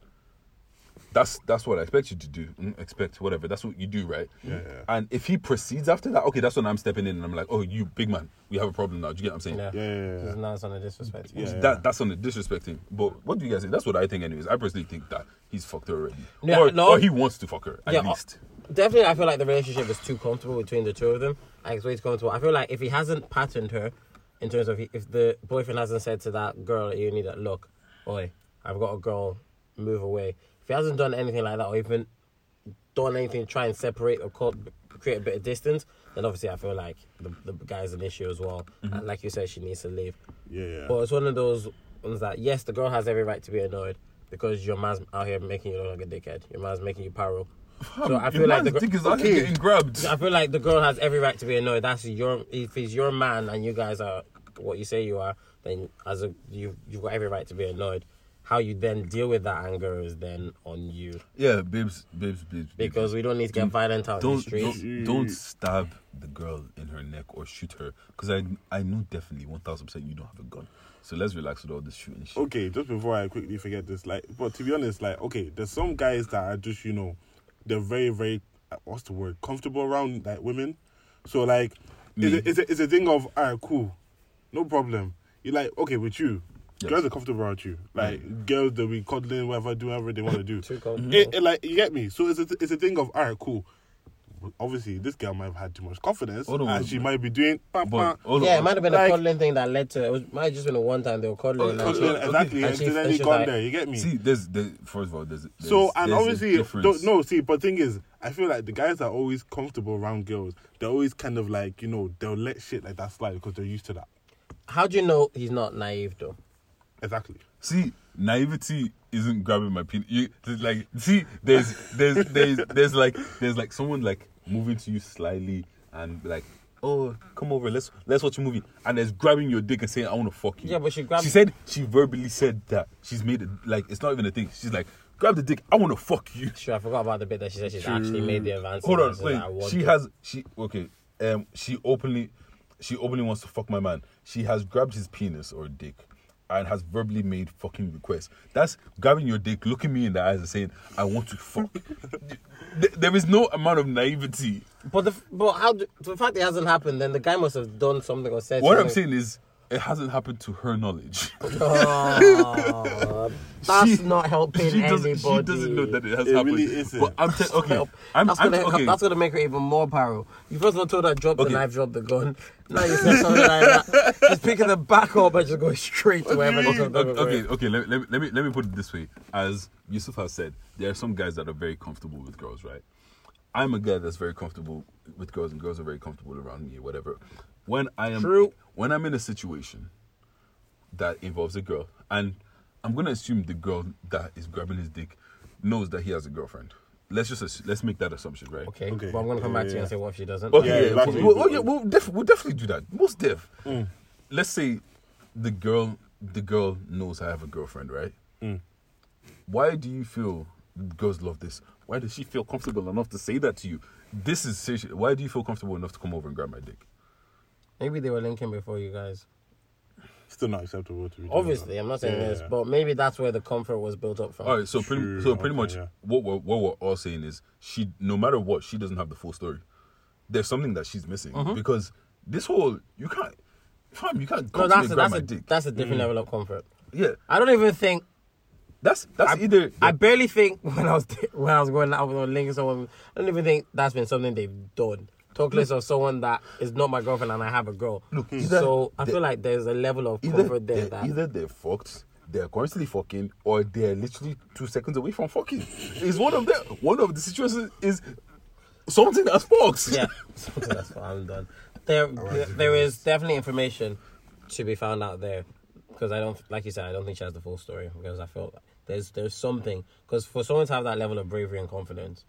That's that's what I expect you to do. Mm, Expect whatever. That's what you do, right? Yeah, yeah. And if he proceeds after that, okay, that's when I'm stepping in and I'm like, oh, you big man, we have a problem now. Do you get what I'm saying? yeah. Yeah, yeah, yeah. It's on a disrespect. Yeah. That that's on the disrespecting. But what do you guys think? That's what I think, anyways. I personally think that he's fucked her already, Yeah, or, no. or he wants to fuck her at Yeah, uh, least. Definitely, I feel like the relationship is too comfortable between the two of them. Like it's way too comfortable. I feel like if he hasn't patterned her, in terms of he- if the boyfriend hasn't said to that girl, "You need that look, boy, I've got a girl, move away." If he hasn't done anything like that, or even done anything to try and separate or call, create a bit of distance, then obviously I feel like the the guy's an issue as well. Mm-hmm. And like you said, she needs to leave. yeah, yeah. But it's one of those ones that yes, the girl has every right to be annoyed because your man's out here making you look like a dickhead. Your man's making you paro. So I Your feel like man's the dick gr- is out here Okay. getting grabbed. I feel like the girl has every right to be annoyed. That's your if he's your man and you guys are what you say you are, then as a you you've got every right to be annoyed. How you then deal with that anger is then on you Yeah, babes, babes, babes. babes. because we don't need to get violent out in the don't streets. don't, don't stab the girl in her neck or shoot her because I I know definitely one thousand percent you don't have a gun. So let's relax with all this shooting shit. okay, just before I quickly forget this, like, but to be honest, like, okay, there's some guys that are just, you know, they're very, very, uh, what's the word, comfortable around like women. So like, it's a, it's a, it's a thing of, alright, cool, no problem. You're like, okay, with you, Yes. girls are comfortable around you. Like, girls they'll be cuddling, whatever, do whatever they want to do. Too comfortable. It, it, like, you get me? So it's a, it's a thing of, alright, cool. Obviously, this girl might have had too much confidence, on, and hold she on. might be doing. Bam, But bam. hold yeah, it might have been Like- a cuddling thing that led to it. Was, might have just been a one time they were cuddling. Oh, and Okay, she- okay. exactly, And and she- then and he she's gone like- there. You get me? See, there's, there's first of all, there's, there's So and there's a obviously, difference. don't, no. See, but thing is, I feel like the guys are always comfortable around girls. They're always kind of like you know they'll let shit like that slide because they're used to that. How do you know he's not naive though? Exactly. See, naivety isn't grabbing my penis. You like see, there's there's there's there's like there's like someone like moving to you slightly and like, oh, come over, let's let's watch a movie, and there's grabbing your dick and saying, I want to fuck you. Yeah, but she grabbed- She said she verbally said that she's made it like it's not even a thing. She's like, grab the dick, I want to fuck you. Sure, I forgot about the bit that she said she's actually made the advance. Hold on, and said, wait. "I She it." has she okay. Um, she openly, she openly wants to fuck my man. She has grabbed his penis or dick, and has verbally made fucking requests. That's grabbing your dick, looking me in the eyes, and saying, "I want to fuck." There is no amount of naivety. But the but how do, the fact it hasn't happened, then the guy must have done something or said. What I'm saying is, it hasn't happened to her knowledge. Oh, that's She- not helping she doesn't, anybody. she doesn't know that it has It happened. really isn't. But I'm te- okay. I'm, that's, I'm gonna, okay. that's gonna make her even more paro. You first of all told her drop Okay. the knife, drop the gun. Now you said something like that. Just picking the back up and just going straight to wherever do the you fuck okay, they're okay, going. okay. Let, let, let me let me put it this way. As Yusuf has said, there are some guys that are very comfortable with girls, right? I'm a guy that's very comfortable with girls, and girls are very comfortable around me, or whatever. When I am True. when I'm in a situation that involves a girl, and I'm gonna assume the girl that is grabbing his dick knows that he has a girlfriend. Let's just assu- let's make that assumption, right? Okay. Okay. But I'm gonna come Yeah, back to you yeah. and say what if she doesn't. Okay, Yeah, yeah, exactly. we'll, we'll, yeah, we'll, def- we'll definitely do that. Most def. Mm. Let's say the girl, the girl knows I have a girlfriend, right? Mm. Why do you feel girls love this? Why does she feel comfortable enough to say that to you? This is serious. Why do you feel comfortable enough to come over and grab my dick? Maybe they were linking before you guys. Still not acceptable to be. doing Obviously, that. I'm not saying Yeah, this, yeah. but maybe that's where the comfort was built up from. All right, so pretty, so pretty okay, much yeah. what we're, what we're all saying is she, no matter what, she doesn't have the full story. There's something that she's missing because this whole you can't, fam, you can't Mm-hmm. No, come to that's and a, grab that's my a dick. that's a different level of comfort. yeah, I don't even think that's that's I, either I barely think when I was when I was going out with linking someone, I don't even think that's been something they've done. Talk less of someone that is not my girlfriend and I have a girl. Look, so I feel like there's a level of either comfort there that either they're fucked, they're constantly fucking, or they're literally two seconds away from fucking. It's one of them. One of the situations is something that's fucked. yeah, something that's what I'm done. There, there, there is definitely information to be found out there because I don't, like you said, I don't think she has the full story because I like there's there's something because for someone to have that level of bravery and confidence,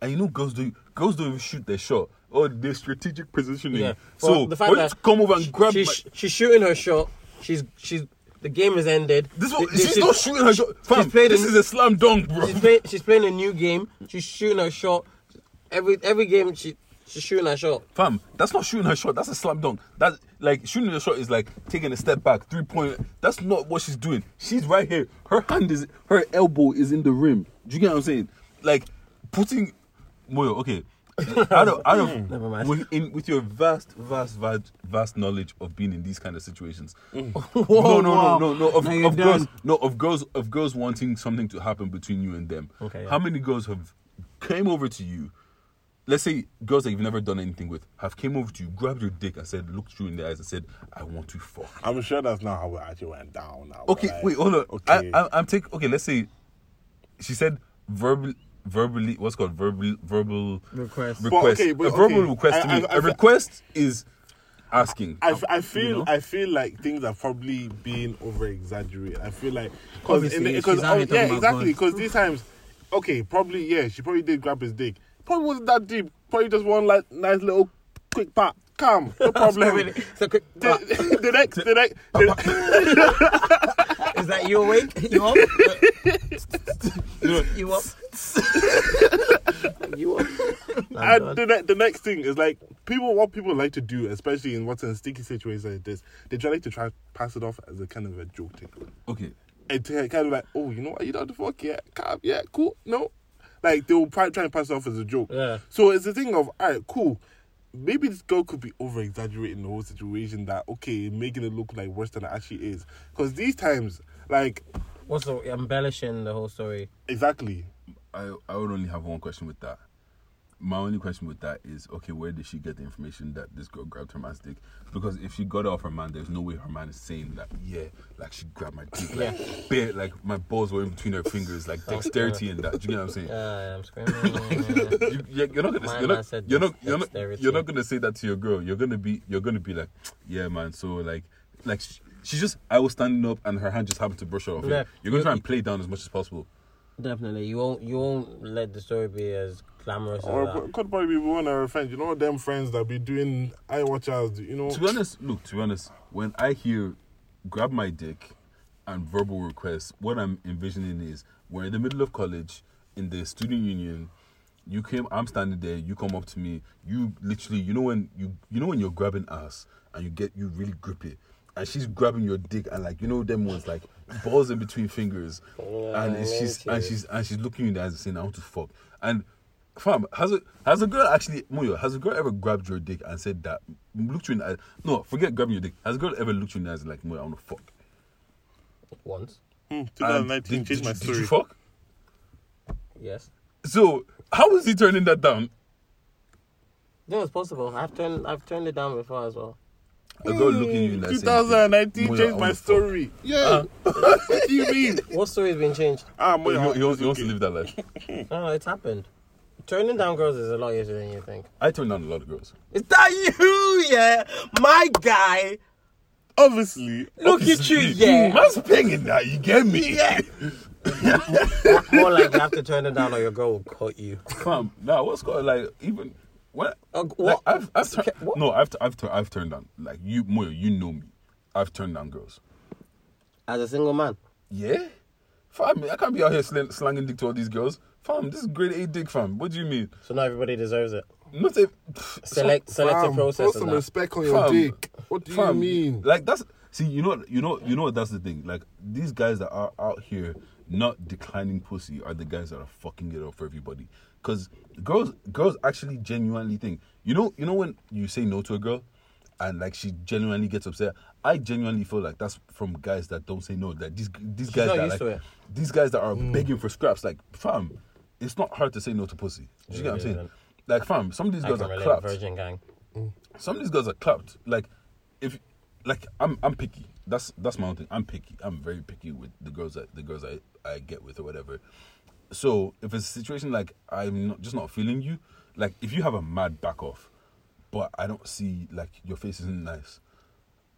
And you know, girls do girls don't even shoot their shot or their strategic positioning. yeah. So the fact that come over and grab she's, my, she's shooting her shot. She's she's the game is ended. this one, Th- she's, not shooting her shot. Fam, played this in- is a slam dunk, bro. She's playing. She's playing a new game. She's shooting her shot. Every every game she shooting her shot. Fam, that's not shooting her shot. That's a slam dunk. That like shooting her shot is like taking a step back, three point. That's not what she's doing. She's right here. Her hand is her elbow is in the rim. Do you get what I'm saying? Like putting Moyo, okay. I don't, I don't. Never mind. With, in, with your vast, vast, vast, vast knowledge of being in these kind of situations, mm. no, Whoa, no, wow. no, no, no, of, Now you're of girls, done. no, of girls, of girls wanting something to happen between you and them. Okay, yeah. How many girls have came over to you? Let's say girls that you've never done anything with have came over to you, grabbed your dick, and said, looked you in the eyes and said, "I want to fuck." I'm sure that's not how it actually went down. Now, Okay, but like, wait, hold on. Okay, I, I, I'm taking. Okay, let's say she said verbal, verbally. What's called verbal, verbal Request. But okay, but a verbal okay, request to I- me. I- A I- request is asking. I, f- I feel You know? I feel like things are probably being over exaggerated. I feel like because Obviously, because she's out oh, here yeah exactly because these times okay probably yeah she probably did grab his dick probably wasn't that deep probably just one like nice little quick pat calm no problem. It's a quick. the, the next the next the, Is that you awake? You up? you up? you up? I'm and the, ne- the next thing is like people what people like to do especially in what's in sticky situations like this they try like to try pass it off as a kind of a joke thing. okay. and to kind of like, oh, you know what, you know what the fuck, yeah, calm, yeah, cool, no, like they'll try, try and pass it off as a joke. Yeah. So it's the thing of, all right, cool. Maybe this girl could be over exaggerating the whole situation. That okay, making it look like worse than it actually is. Because these times, like, What's the embellishing the whole story? exactly. I I would only have one question with that. My only question with that is okay, where did she get the information that this girl grabbed her man's dick? Because if she got it off her man, there's no way her man is saying that, yeah, like she grabbed my dick, like, Yeah. bare, like my balls were in between her fingers, like dexterity and that. Do you get what I'm saying? Yeah, I'm screaming. you, you're, you're not gonna you're not, you're not you're not you're not gonna say that to your girl. You're gonna be you're gonna be like, yeah, man. So like like sh- she just I was standing up and her hand just happened to brush her off. Yeah. You're gonna try and play down as much as possible. Definitely, you won't. You won't let the story be as glamorous as Or that. it could probably be one of her friends. You know, them friends that be doing eye watchers. You know, To be honest, look, to be honest, when I hear grab my dick and verbal requests, what I'm envisioning is we're in the middle of college in the student union. You came, I'm standing there. You come up to me. You literally, you know when you, you know when you're grabbing ass and you get, you really grip it, and she's grabbing your dick and like you know them ones like balls in between fingers, oh, and she's and she's and she's looking you in the eyes and saying I want to fuck. And fam, has a has a girl actually Moyo, has a girl ever grabbed your dick and said that looked you in the eyes? No, forget grabbing your dick. Has a girl ever looked you in the eyes and like Moyo, I want to fuck? Once, mm, And 2019 did, changed did, my did story. you fuck? yes. So how is he turning that down? No, it's possible. I've turned. I've turned it down before as well. A girl looking you in the eyes. Mm, saying, 2019 changed my wanna fuck." story. Yeah. Ah. what do you mean? What story's been changed? Ah, He, he, wants, it's he wants to live that life. No, no, it's happened. Turning down girls is a lot easier than you think. I turn down a lot of girls. Is that you? Yeah, my guy. obviously, Look at you, yeah. Man's paying that, you get me? Yeah. More like you have to turn it down or your girl will cut you. Fam, nah, what's got like even when Uh, like, what? I've I've tur- Okay, what? no I've I've tur- I've turned down like you Moyo, you know me. I've turned down girls. As a single man. Yeah, fam, I can't be out here slang, slanging dick to all these girls. Fam, this is grade A dick, fam. What do you mean? So not everybody deserves it. Not a Select selective fam, process. put and some that. respect on your Fam, dick. What do fam, you mean? Like that's see, you know, you know, you know what that's the thing. Like these guys that are out here not declining pussy are the guys that are fucking it up for everybody. Cause girls, girls actually genuinely think. You know, you know when you say no to a girl, and like she genuinely gets upset. I genuinely feel like that's from guys that don't say no. That these these guys that like these guys that are mm. begging for scraps. Like fam, it's not hard to say no to pussy. Do you get what I'm saying? Like fam, some of these I girls can are relate. clapped Virgin gang. Mm. some of these girls are clapped. Like, if, like, I'm I'm picky. That's that's my own thing. I'm picky. I'm very picky with the girls that the girls I I get with or whatever. So if it's a situation like I'm not, just not feeling you, like if you have a mad back off, but I don't see like your face isn't nice,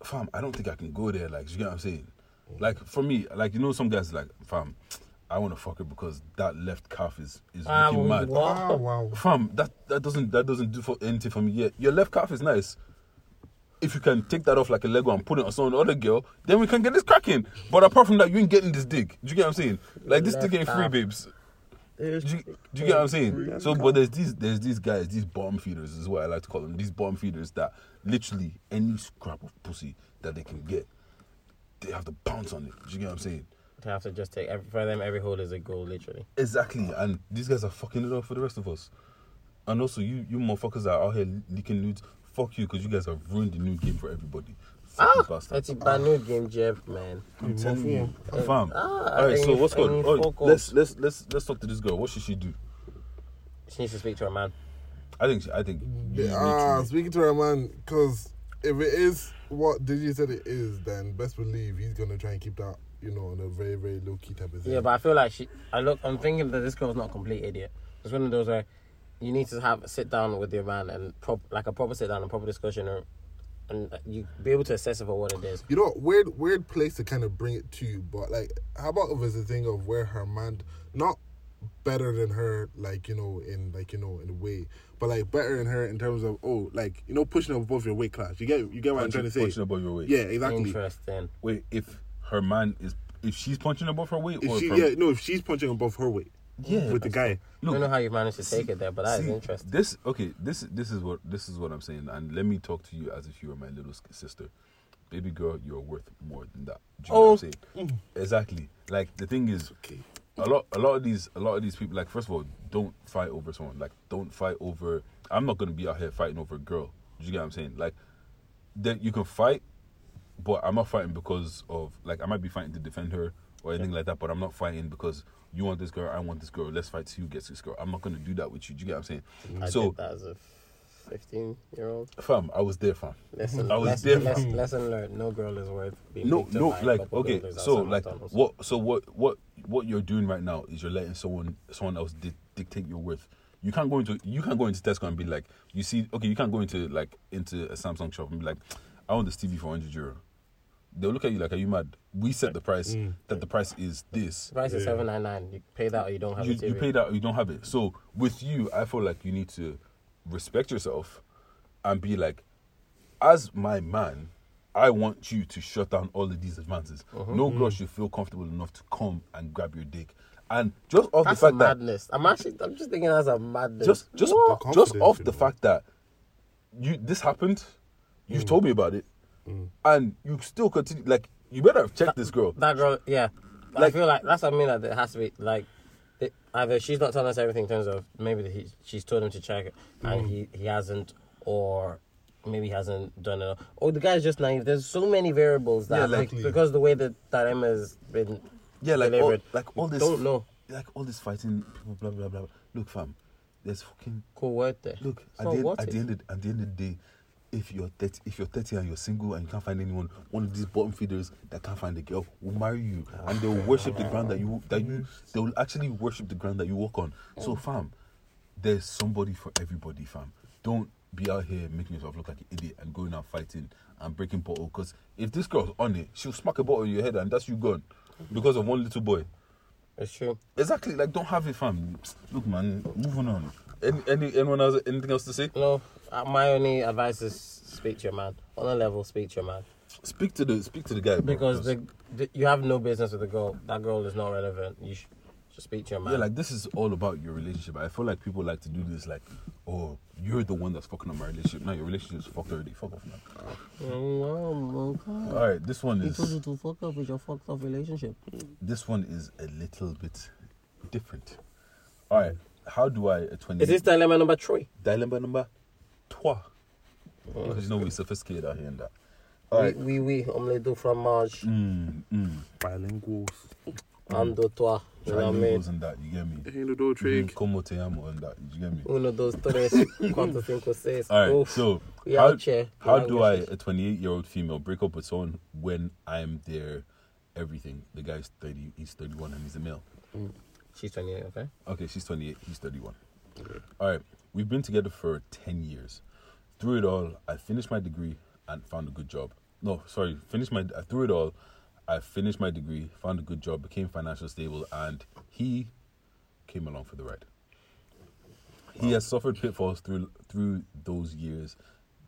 fam. I don't think I can go there. Like, you get what I'm saying? Like for me, like you know, some guys like, fam, I want to fuck her because that left calf is is Ah, looking mad. what? Wow, wow. Fam, that, that doesn't that doesn't do for anything for me. yet. your left calf is nice. If you can take that off like a Lego and put it on some other girl, then we can get this cracking. But apart from that, you ain't getting this dick. Do you get what I'm saying? Like this dick ain't free, Left babes. Do you, do you get what I'm saying? So, but there's these there's these guys, these bomb feeders is what I like to call them. These bomb feeders that literally any scrap of pussy that they can get, they have to bounce on it. Do you get what I'm saying? They have to just take every, for them. Every hole is a goal, literally. Exactly, and these guys are fucking it up for the rest of us. And also, you you motherfuckers that are out here leaking nudes. Fuck you, because you guys have ruined the nude game for everybody. Fucking Ah, bastards. that's a brand new game, Jeff, man. I'm telling you, Yeah. fam. Ah, All right, so what's good? any Oh, let's let's let's let's talk to this girl. What should she do? She needs to speak to her man. I think she, I think you need Ah, to- speaking to her man, because if it is what Deji said it is, then best believe he's gonna try and keep that, you know, on a very very low key type of thing. Yeah, but I feel like she. I look. I'm thinking that this girl's not a complete idiot. It's one of those where you need to have sit down with your man and prop like a proper sit down and proper discussion, or and you be able to assess it for what it is. you know, weird weird place to kind of bring it to, but like, how about if it's a thing of where her man not better than her, like you know, in like you know, in a way, but like better than her in terms of oh, like you know, pushing above your weight class. You get you get what I'm trying to say? punching above your weight. Yeah, exactly. Interesting. Wait, if her man is if she's punching above her weight, If or she, if her, yeah, no, if she's punching above her weight, Yeah, with the guy. I don't know how you managed to take it there, but that is See, interesting. This okay. This this is what this is what I'm saying, and let me talk to you as if you were my little sister, baby girl. You're worth more than that. Do you know what I'm oh. saying? Exactly. Like the thing is, Okay. a lot a lot of these a lot of these people like first of all don't fight over someone like don't fight over i'm not gonna be out here fighting over a girl do you get what i'm saying like then you can fight but i'm not fighting because of like i might be fighting to defend her or anything like that but i'm not fighting because you want this girl i want this girl let's fight see who gets this girl i'm not gonna do that with you do you get what i'm saying I so did that as a 15 year old. fam i was there fam Lesson, I was lesson, there, fam. lesson learned. No girl is worth being no no like okay so like what so what what what you're doing right now is you're letting someone someone else di- dictate your worth you can't go into you can't go into Tesco and be like you see okay you can't go into like into a Samsung shop and be like I want this TV for 100 euro they'll look at you like are you mad we set the price that the price is this The price is Yeah. 799. You pay that or you don't have you, a TV. you pay that or you don't have it. So with you, I feel like you need to respect yourself and be like, as my man, I want you to shut down all of these advances. Mm-hmm. No girl should feel comfortable enough to come and grab your dick. And just off That's the fact that madness. I'm actually, I'm just thinking that's a madness. just just just off you the know. fact that you this happened, you've Mm. told me about it, and you still continue like you better have checked this girl. that girl, yeah. Like- I feel like that's what I mean. That it has to be like it, either she's not telling us everything in terms of maybe that he, she's told him to check it and Mm. he, he hasn't, or maybe he hasn't done it, or the guy's just naive. There's so many variables that Yeah, like, like- because the way that that Emma has been Yeah, like all, delivered, like all this don't know. like all this fighting people blah blah blah. Look, fam, there's fucking Cool word there. Look, It's at the, end, at, the end of, at the end of the day, if you're 30, if you're 30 and you're single and you can't find anyone, one of these bottom feeders that can't find a girl will marry you, and they'll worship the ground that you that you they will actually worship the ground that you walk on. So, mm. fam, there's somebody for everybody, fam. Don't be out here making yourself look like an idiot and going out fighting and breaking bottle. Because if this girl's on it, she'll smack a bottle in your head and that's you gone because of one little boy. It's true. Exactly. Like, don't have it, fam. Look, man. Moving on. Any, any anyone else? Anything else to say? No, uh, my only advice is speak to your man. On a level, speak to your man. Speak to the speak to the guy bro, Because the, the you have no business with the girl. That girl is not relevant. You should just speak to your man. yeah, like this is all about your relationship. I feel like people like to do this, like, oh, you're the one that's fucking up my relationship. No, your relationship's fucked already. Fuck off, man. Oh, my All right, this one He told you is to fuck up with your fucked up relationship. this one is a little bit different. All right, how do I a twenty? Is this dilemma number three? dilemma number trois? Because you know we sophisticated out here and that. All right. Oui, oui, oui, omelette du fromage, Mm, mm. Bilinguals. ando toi. You know what I mean? And that, you get me? Ain't no door trick. Mm, Como te amo and that, you get me? Uno, dos, tres, cuatro, cinco, seis. All right, Oof. so how, how do I, Languages. a 28 year old female, break up with someone when I'm their everything? The guy's 30, he's 31 and he's a male. She's 28, okay? Okay, she's 28, he's 31. All right, we've been together for 10 years. Through it all, I finished my degree and found a good job. No, sorry, finished my, uh, through it all, I finished my degree, found a good job, became financially stable, and he came along for the ride. He has suffered pitfalls through through those years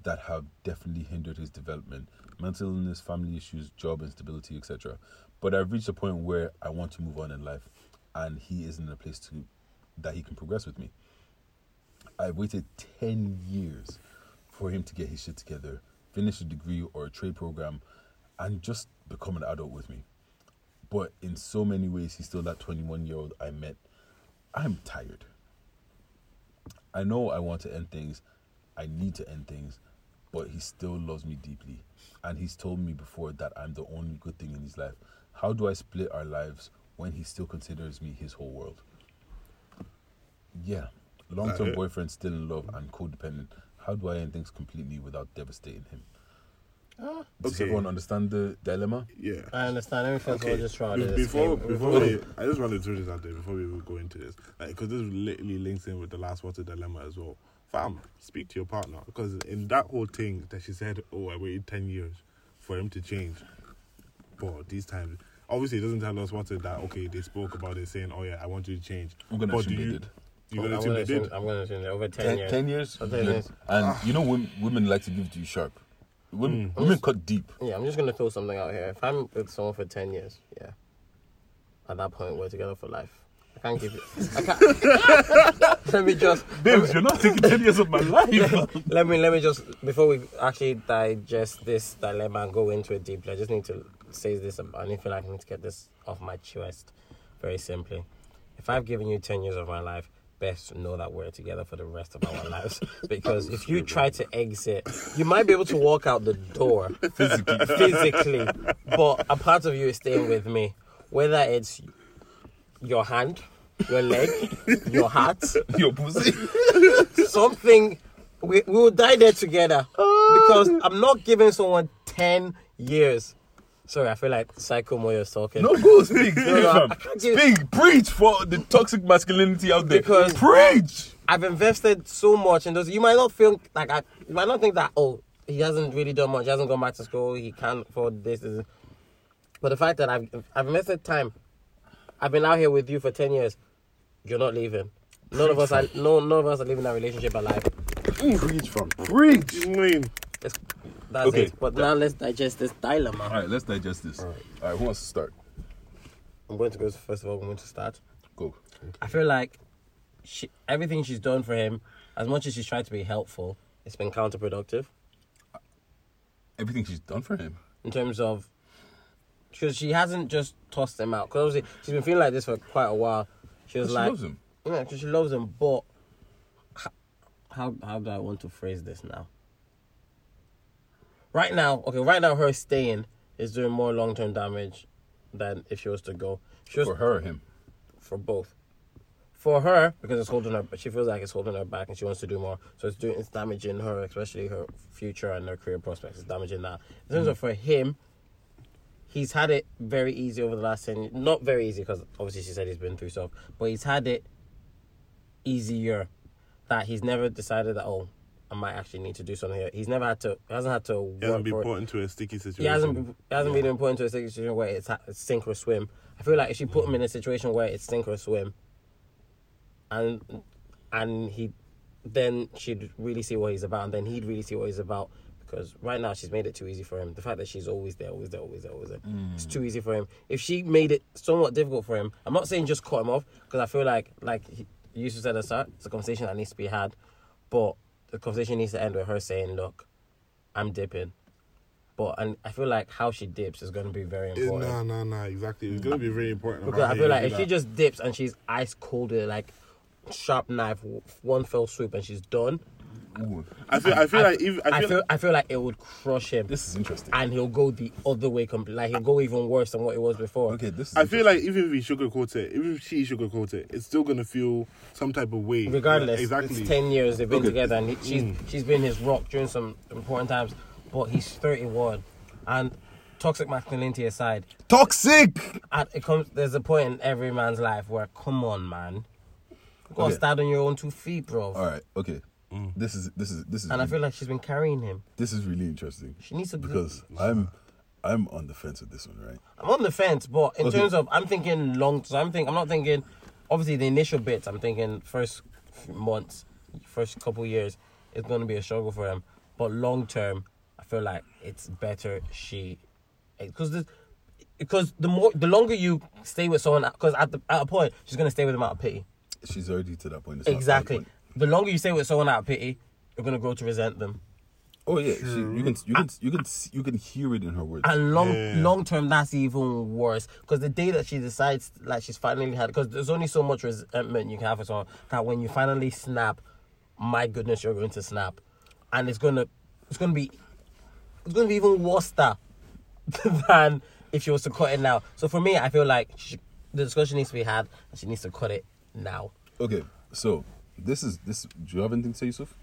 that have definitely hindered his development, mental illness, family issues, job instability, etc. But I've reached a point where I want to move on in life, and he isn't in a place to that he can progress with me. I've waited ten years for him to get his shit together, finish a degree or a trade program, and just become an adult with me. But in so many ways, he's still that 21 year old I met. I'm tired. I know I want to end things. I need to end things. But he still loves me deeply. And he's told me before that I'm the only good thing in his life. How do I split our lives when he still considers me his whole world? Yeah. Long term boyfriend, still in love and codependent. How do I end things completely without devastating him? Ah. Does Okay. everyone understand the dilemma? Yeah. I understand. Everything Okay. okay. just trying Be- to before escape. before we, I just wanted to throw this out there before we go into this, like because this literally links in with the last water dilemma as well. Fam, speak to your partner because in that whole thing that she said, "Oh, I waited ten years for him to change," but these times, obviously, it doesn't tell us what it that. Okay, they spoke about it saying, "Oh yeah, I want you to change." I'm gonna but assume do they you, did. You I'm gonna gonna they assume- did? I'm going to assume that over 10, 10, years. 10 years? Oh, 10 Yeah. years. And you know, women, women like to give it to you sharp. Women, mm. women cut deep. Yeah, I'm just going to throw something out here. If I'm with someone for 10 years, yeah, at that point, we're together for life. I can't give you. I can't. let me just. Babes, you're not taking 10 years of my life. Let me let me just before we actually digest this dilemma and go into it deeply. I just need to say this. Um, I need feel like I need to get this off my chest. Very simply, if I've given you ten years of my life, best know that we're together for the rest of our lives. Because if you try to exit, you might be able to walk out the door Physically. physically, but a part of you is staying with me. Whether it's your hand, your leg, your heart, Your pussy. something we, we will die there together oh, because I'm not giving someone 10 years. Sorry, I feel like Psycho Moyo is talking. No, go speak. Speak, no, fam. I give- Speak. Preach for the toxic masculinity out there. Because- Preach. I've invested so much in those. You might not feel like I, you might not think that, oh, he hasn't really done much. He hasn't gone back to school. He can't afford this. this. But the fact that I've, I've invested time, I've been out here with you for 10 years. You're not leaving. None of us are, no, none of us are living that relationship alive. Preach, from Preach. You know what mean? It's, that's Okay. it. But now let's digest this dilemma. All right, let's digest this. All right, who wants to start? I'm going to go first of all. I'm going to start. Go. I feel like she, everything she's done for him, as much as she's tried to be helpful, it's been counterproductive uh, Everything she's done for him. in terms of because she hasn't just tossed him out. Because obviously she's been feeling like this for quite a while. She was She like, loves him. yeah, 'cause she loves him. But how how do I want to phrase this now? Right now, okay, right now her staying is doing more long term damage than if she was to go. She was For her or him. for both. For her, because it's holding her, but she feels like it's holding her back, and she wants to do more. So it's doing, it's damaging her, especially her future and her career prospects. It's damaging that. In terms of mm. for him, he's had it very easy over the last ten. years. Not very easy because obviously she said he's been through stuff, but he's had it easier. That he's never decided that oh, I might actually need to do something here. He's never had to. Hasn't had to He hasn't been put into a sticky situation. He hasn't. been- He hasn't been put into a situation where it's, it's sink or swim. I feel like if she put him in a situation where it's sink or swim, and and he, then she'd really see what he's about, and then he'd really see what he's about. Because right now she's made it too easy for him. The fact that she's always there, always there, always there, always there, mm. it's too easy for him. If she made it somewhat difficult for him, I'm not saying just cut him off because I feel like like he, you said at the it's a conversation that needs to be had, but the conversation needs to end with her saying, "Look, I'm dipping." But and I feel like how she dips is going to be very important. Nah, nah, nah. Exactly. It's gonna be very important. because I feel like if she just dips and she's ice cold with like sharp knife, one fell swoop and she's done. Ooh, I feel. I feel like. Even, I feel I feel like it would crush him, this is interesting. and he'll go the other way. Completely, like he'll go even worse than what it was before. Okay, this is. I feel like even if he sugarcoats it, even if she sugarcoats it, it's still gonna feel some type of way. Regardless, exactly. it's ten years they've been Okay. together, and he, she's mm. she's been his rock during some important times. But he's thirty one, and toxic masculinity aside, toxic. at, it comes. There's a point in every man's life where, come on, man, you gotta Okay. stand on your own two feet, bro. All right. Okay. Mm. This is this is this is And I feel like she's been carrying him. this is really interesting She needs to do- because I'm I'm on the fence with this one, right? I'm on the fence, but in Okay. terms of, I'm thinking long. So I'm thinking, I'm not thinking. Obviously, the initial bits, I'm thinking first months, first couple years, it's going to be a struggle for him. But long term, I feel like it's better she, because the, because the more, the longer you stay with someone, because at the at a point, she's going to stay with him out of pity. She's already to that point. It's Exactly. bad point. The longer you stay with someone out of pity, you're going to grow to resent them. Oh yeah, she, you can you can you can you can hear it in her words. And long Yeah. long term, that's even worse. Because the day that she decides, like she's finally had, because there's only so much resentment you can have for someone that when you finally snap, my goodness, you're going to snap, and it's gonna, it's gonna be, it's gonna be even worse that than if she was to cut it now. So for me, I feel like she, the discussion needs to be had, and she needs to cut it now. Okay, so this is this. Do you have anything to say, Yusuf?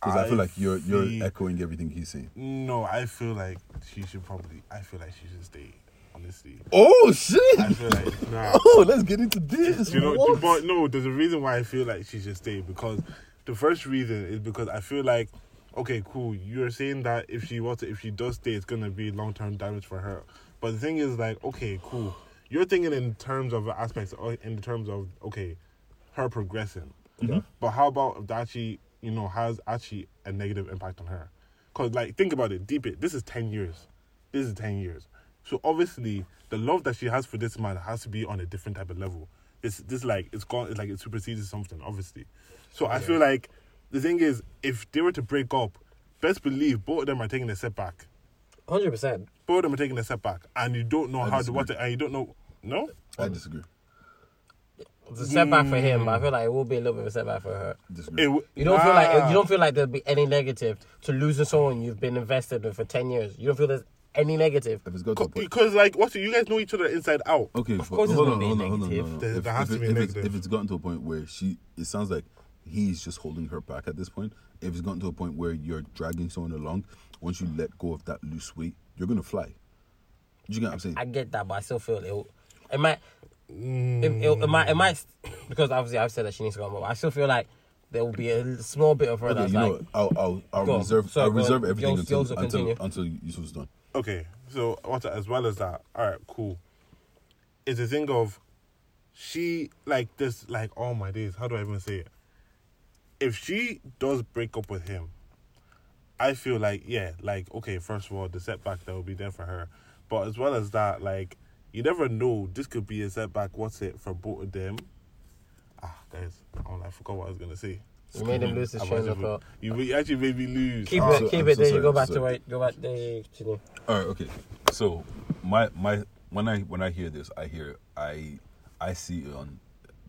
Because I, I feel like you're you're feel- echoing everything he's saying. No, I feel like she should probably. I feel like she should stay. Honestly, Oh shit! I feel like nah. Oh, let's get into this. You know, What? but no, there's a reason why I feel like she should stay because the first reason is because I feel like, okay, cool. You're saying that if she was to, if she does stay, it's gonna be long term damage for her. But the thing is, like, okay, cool. You're thinking in terms of aspects, uh, in terms of okay, her progressing. Mm-hmm. But how about if that actually, you know, has actually a negative impact on her? Cause like, think about it, deep it. This is ten years. This is ten years. So obviously, the love that she has for this man has to be on a different type of level. It's this like it's gone. It's like it supersedes something. Obviously, so I feel like the thing is, if they were to break up, best believe both of them are taking a setback. Hundred percent. Both of them are taking a setback, and you don't know I how to what, to, and you don't know. No, I disagree. It's a setback for him, but I hmm. feel like it will be a little bit of a setback for her. It w- You don't feel like you don't feel like there'll be any negative to losing someone you've been invested in for ten years. You don't feel there's any negative. if it's got to a point. because like what you guys know each other inside out. Okay, Of but course it's hold gonna on, be hold on, hold on, negative. hold on. There- If, there has if, to be it- if it's, negative. if it's gotten to a point where she, it sounds like he's just holding her back at this point. If it's gotten to a point where you're dragging someone along, once you let go of that loose weight, you're gonna fly. Do you get what I'm saying? I get that, but I still feel it. It might. It, it, it might. It might because obviously I've said that she needs to go, but I still feel like there will be a small bit of her okay, that's you know, like. what? I'll I'll, I'll Go reserve Sorry, I'll reserve everything Yours- until yours will until continue. until Yusuf's done. Okay, so what as well as that, all right, cool. It's a thing of she like this, like oh my days, how do I even say it? If she does break up with him, I feel like yeah, like okay, first of all, the setback that will be there for her, but as well as that, like you never know, this could be a setback. What's it for both of them? Ah, guys, oh, I forgot what I was gonna say. You made him lose his I train of thought. You actually made me lose. Keep Ah, it, so- keep I'm it. so There sorry, you go back so to sorry. right. Go back. There continue. All right, okay. So my my when I when I hear this, I hear I I see it on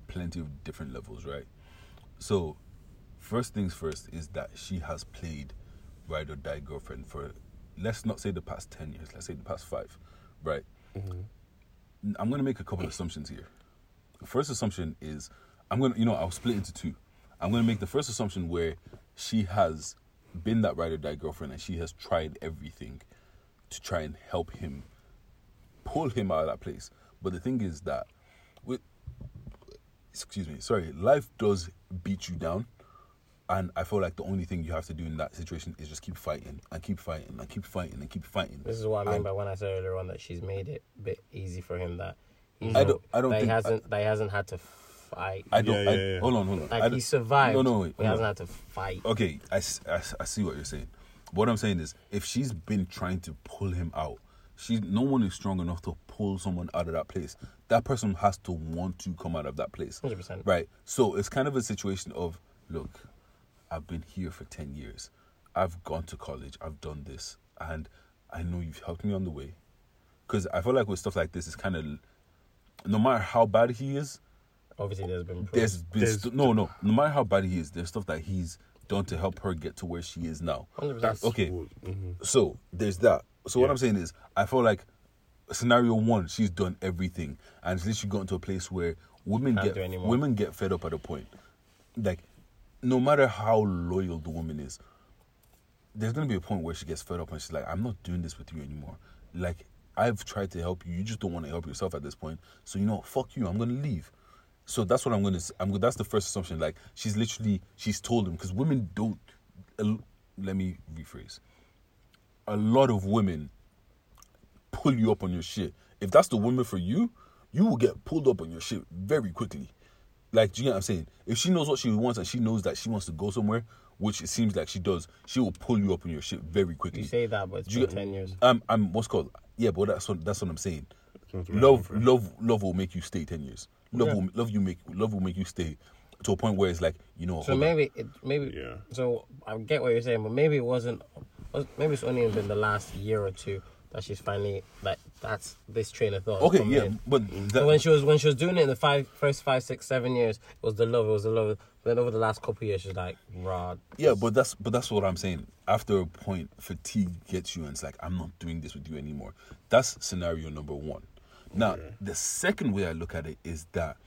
plenty of different levels, right? So first things first is that she has played ride or die girlfriend for let's not say the past ten years, let's say the past five, right? I'm gonna make a couple assumptions here. The first assumption is I'm gonna you know I'll split into two. I'm gonna make the first assumption where she has been that ride or die girlfriend and she has tried everything to try and help him pull him out of that place. But the thing is that with excuse me, sorry, life does beat you down And I feel like the only thing you have to do in that situation is just keep fighting and keep fighting and keep fighting and keep fighting. This is what I mean And- by when I said earlier on that she's made it a bit easy for him that he's I don't- I don't that think- he hasn't that he hasn't had to fight. I don't. Yeah, I, yeah, yeah. Hold on, hold on. like I he don't- survived. No, no, wait. But he hold hasn't on. had to fight. Okay, I, I see what you're saying. What I'm saying is, if she's been trying to pull him out, she no one is strong enough to pull someone out of that place. That person has to want to come out of that place. 100%. Right. So it's kind of a situation of, look, I've been here for ten years. I've gone to college. I've done this, and I know you've helped me on the way. Because I feel like with stuff like this, it's kind of, no matter how bad he is, Obviously, there's been proof. there's been There's- st- no, no. No matter how bad he is, there's stuff that he's done to help her get to where she is now. 100%. That's Okay. mhm. So there's that. So what I'm saying is, I feel like scenario one, she's done everything, and it's literally gotten to a place where women Can't get women get fed up at a point. Like, no matter how loyal the woman is, there's gonna be a point where she gets fed up and she's like, "I'm not doing this with you anymore." Like, I've tried to help you, you just don't want to help yourself at this point. So you know, fuck you. I'm gonna leave. So that's what I'm gonna. I'm. That's the first assumption. Like, she's literally she's told him because women don't. Let me rephrase. A lot of women pull you up on your shit. If that's the woman for you, you will get pulled up on your shit very quickly. Like, do you know what I'm saying? If she knows what she wants and she knows that she wants to go somewhere, which it seems like she does, she will pull you up on your shit very quickly. You say that, but it's Do you been ten years. Um, I'm what's called yeah, but that's what that's what I'm saying. Sounds right, Love, my friend. love, love will make you stay ten years. Love Yeah. will love you make love will make you stay to a point where it's like you know. So maybe it maybe Yeah. so I get what you're saying, but maybe it wasn't. Maybe it's only been the last year or two that she's finally like that's this train of thought. Okay, yeah, in. but that, when she was when she was doing it in the five first five six seven years, it was the love, it was the love. Then over the last couple of years, she's like, "Rod, Yeah, but that's but that's what I'm saying. After a point, fatigue gets you, and it's like I'm not doing this with you anymore. That's scenario number one. Now, the second way I look at it is that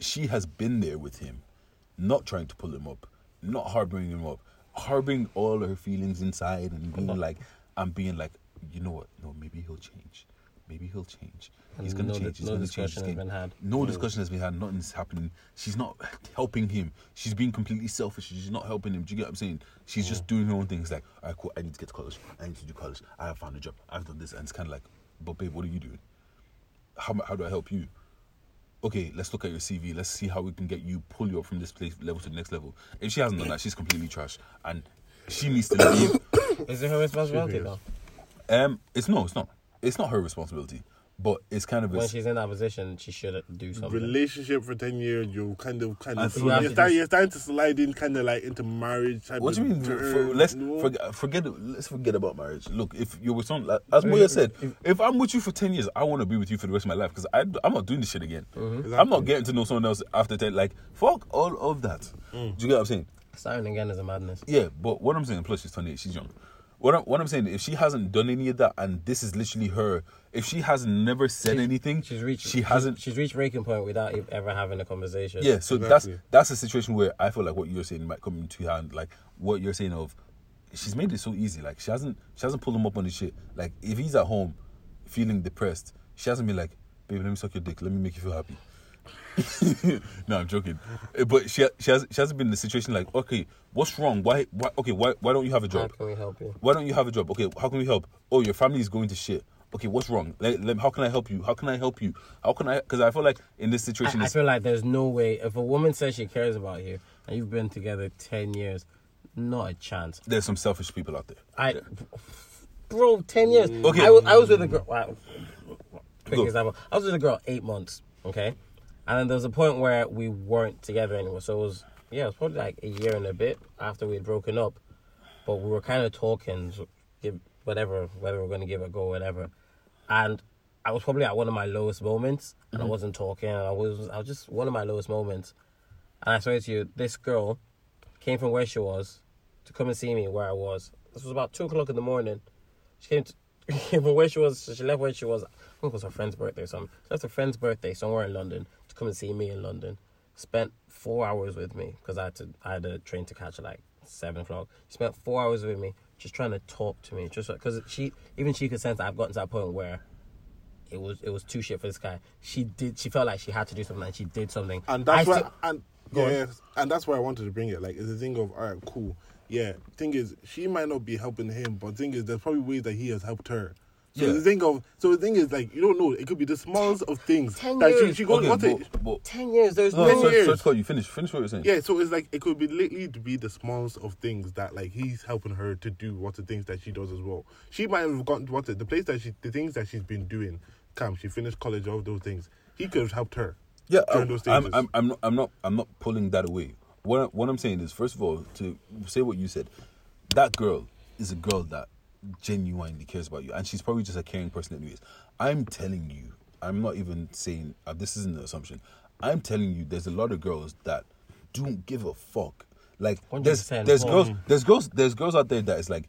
she has been there with him, not trying to pull him up, not harboring him up, harboring all her feelings inside, and being uh-huh. like, I'm being like, you know what? No, maybe he'll change. Maybe he'll change. He's gonna no- change. He's no gonna change discussion his has game. been had. No discussion has been had. Nothing's happening. She's not helping him. She's being completely selfish. She's not helping him. Do you get what I'm saying? She's just doing her own things. Like, all right, cool. I need to get to college. I need to do college. I have found a job. I've done this, and it's kind of like, but babe, what are you doing? How how do I help you? Okay, let's look at your CV. Let's see how we can get you pull you up from this place level to the next level. If she hasn't done that, she's completely trash, and she needs to leave. is it her responsibility though?" Um, it's no, it's not. It's not her responsibility, but it's kind of a, When she's in that position, she should do something. Relationship for ten years, you kind of, kind of, feel you're, like you starting, just- you're starting to slide in, kind of like into marriage. Type What do you mean? For, let's you know? forget, forget. Let's forget about marriage. Look, if you're with someone, like, as Moyo said, if I'm with you for ten years, I want to be with you for the rest of my life because I'm not doing this shit again. I'm not getting to know someone else after ten. Like, fuck all of that. Do you get what I'm saying? Starting again is a madness. Yeah, but what I'm saying, plus she's 28, she's young. What I'm, what I'm saying, if she hasn't done any of that, and this is literally her, if she has never said anything, She's reached. she hasn't. She's, she's reached breaking point without ever having a conversation. Yeah, so Exactly. that's that's a situation where I feel like what you're saying might come into hand. Like what you're saying of, she's made it so easy. Like she hasn't she hasn't pulled him up on his shit. Like if he's at home, feeling depressed, she hasn't been like, baby, let me suck your dick, let me make you feel happy. no, I'm joking. Uh, But she she has she hasn't been in the situation like, okay, what's wrong? Why why okay why why don't you have a How job? can we help you? Why don't you have a job? Okay, how can we help? Oh, your family is going to shit. Okay, what's wrong? Let, let- how can I help you? How can I help you? How can I? Because I feel like in this situation, I, I feel like there's no way if a woman says she cares about you and you've been together ten years, not a chance. there's some selfish people out there. I, bro, ten years. Okay. I was, I was with a girl. Wow. Quick Go. example. I was with a girl eight months. Okay, and then there was a point where we weren't together anymore. So it was yeah, it was probably like a year and a bit after we had broken up, but we were kind of talking, so give whatever, whether we're going to give it a go, whatever. And I was probably at one of my lowest moments, and I mm-hmm. wasn't talking. And I was, I was just one of my lowest moments. And I swear to you, this girl came from where she was to come and see me where I was. This was about two o'clock in the morning. She came, to, came from where she was. She left where she was. I think it was her friend's birthday or something. Left her friend's birthday somewhere in London come and see me in London. Spent four hours with me because I had to. I had a train to catch at like seven o'clock. She spent four hours with me, just trying to talk to me, just because she even she could sense that I've gotten to that point where it was it was too shit for this guy. She did. She felt like she had to do something, and she did something. and that's I why still- and yeah, and that's why I wanted to bring it. Like, it's a thing of all right, cool. Yeah, thing is, she might not be helping him, but thing is, there's probably ways that he has helped her. So Yeah. the thing of, so the thing is, like, you don't know. It could be the smallest of things Ten that she, years. she goes. Okay, what's it? but, but, ten years. There's no, no. Ten sorry, years. sorry, Scott, you finish. Finish what you're saying. Yeah, so it's like it could be literally to be the smallest of things that like he's helping her to do what the things that she does as well. She might have gotten what the, the place that she the things that she's been doing. Come, she finished college, all those things. He could have helped her. Yeah, during I'm, those I'm. I'm, I'm not, I'm not, I'm not pulling that away. What, what I'm saying is, first of all, to say what you said, that girl is a girl that genuinely cares about you, and she's probably just a caring person, anyways. I'm telling you, I'm not even saying uh, this isn't an assumption. I'm telling you, there's a lot of girls that don't give a fuck. Like there's there's Well, girls there's girls there's girls out there that is like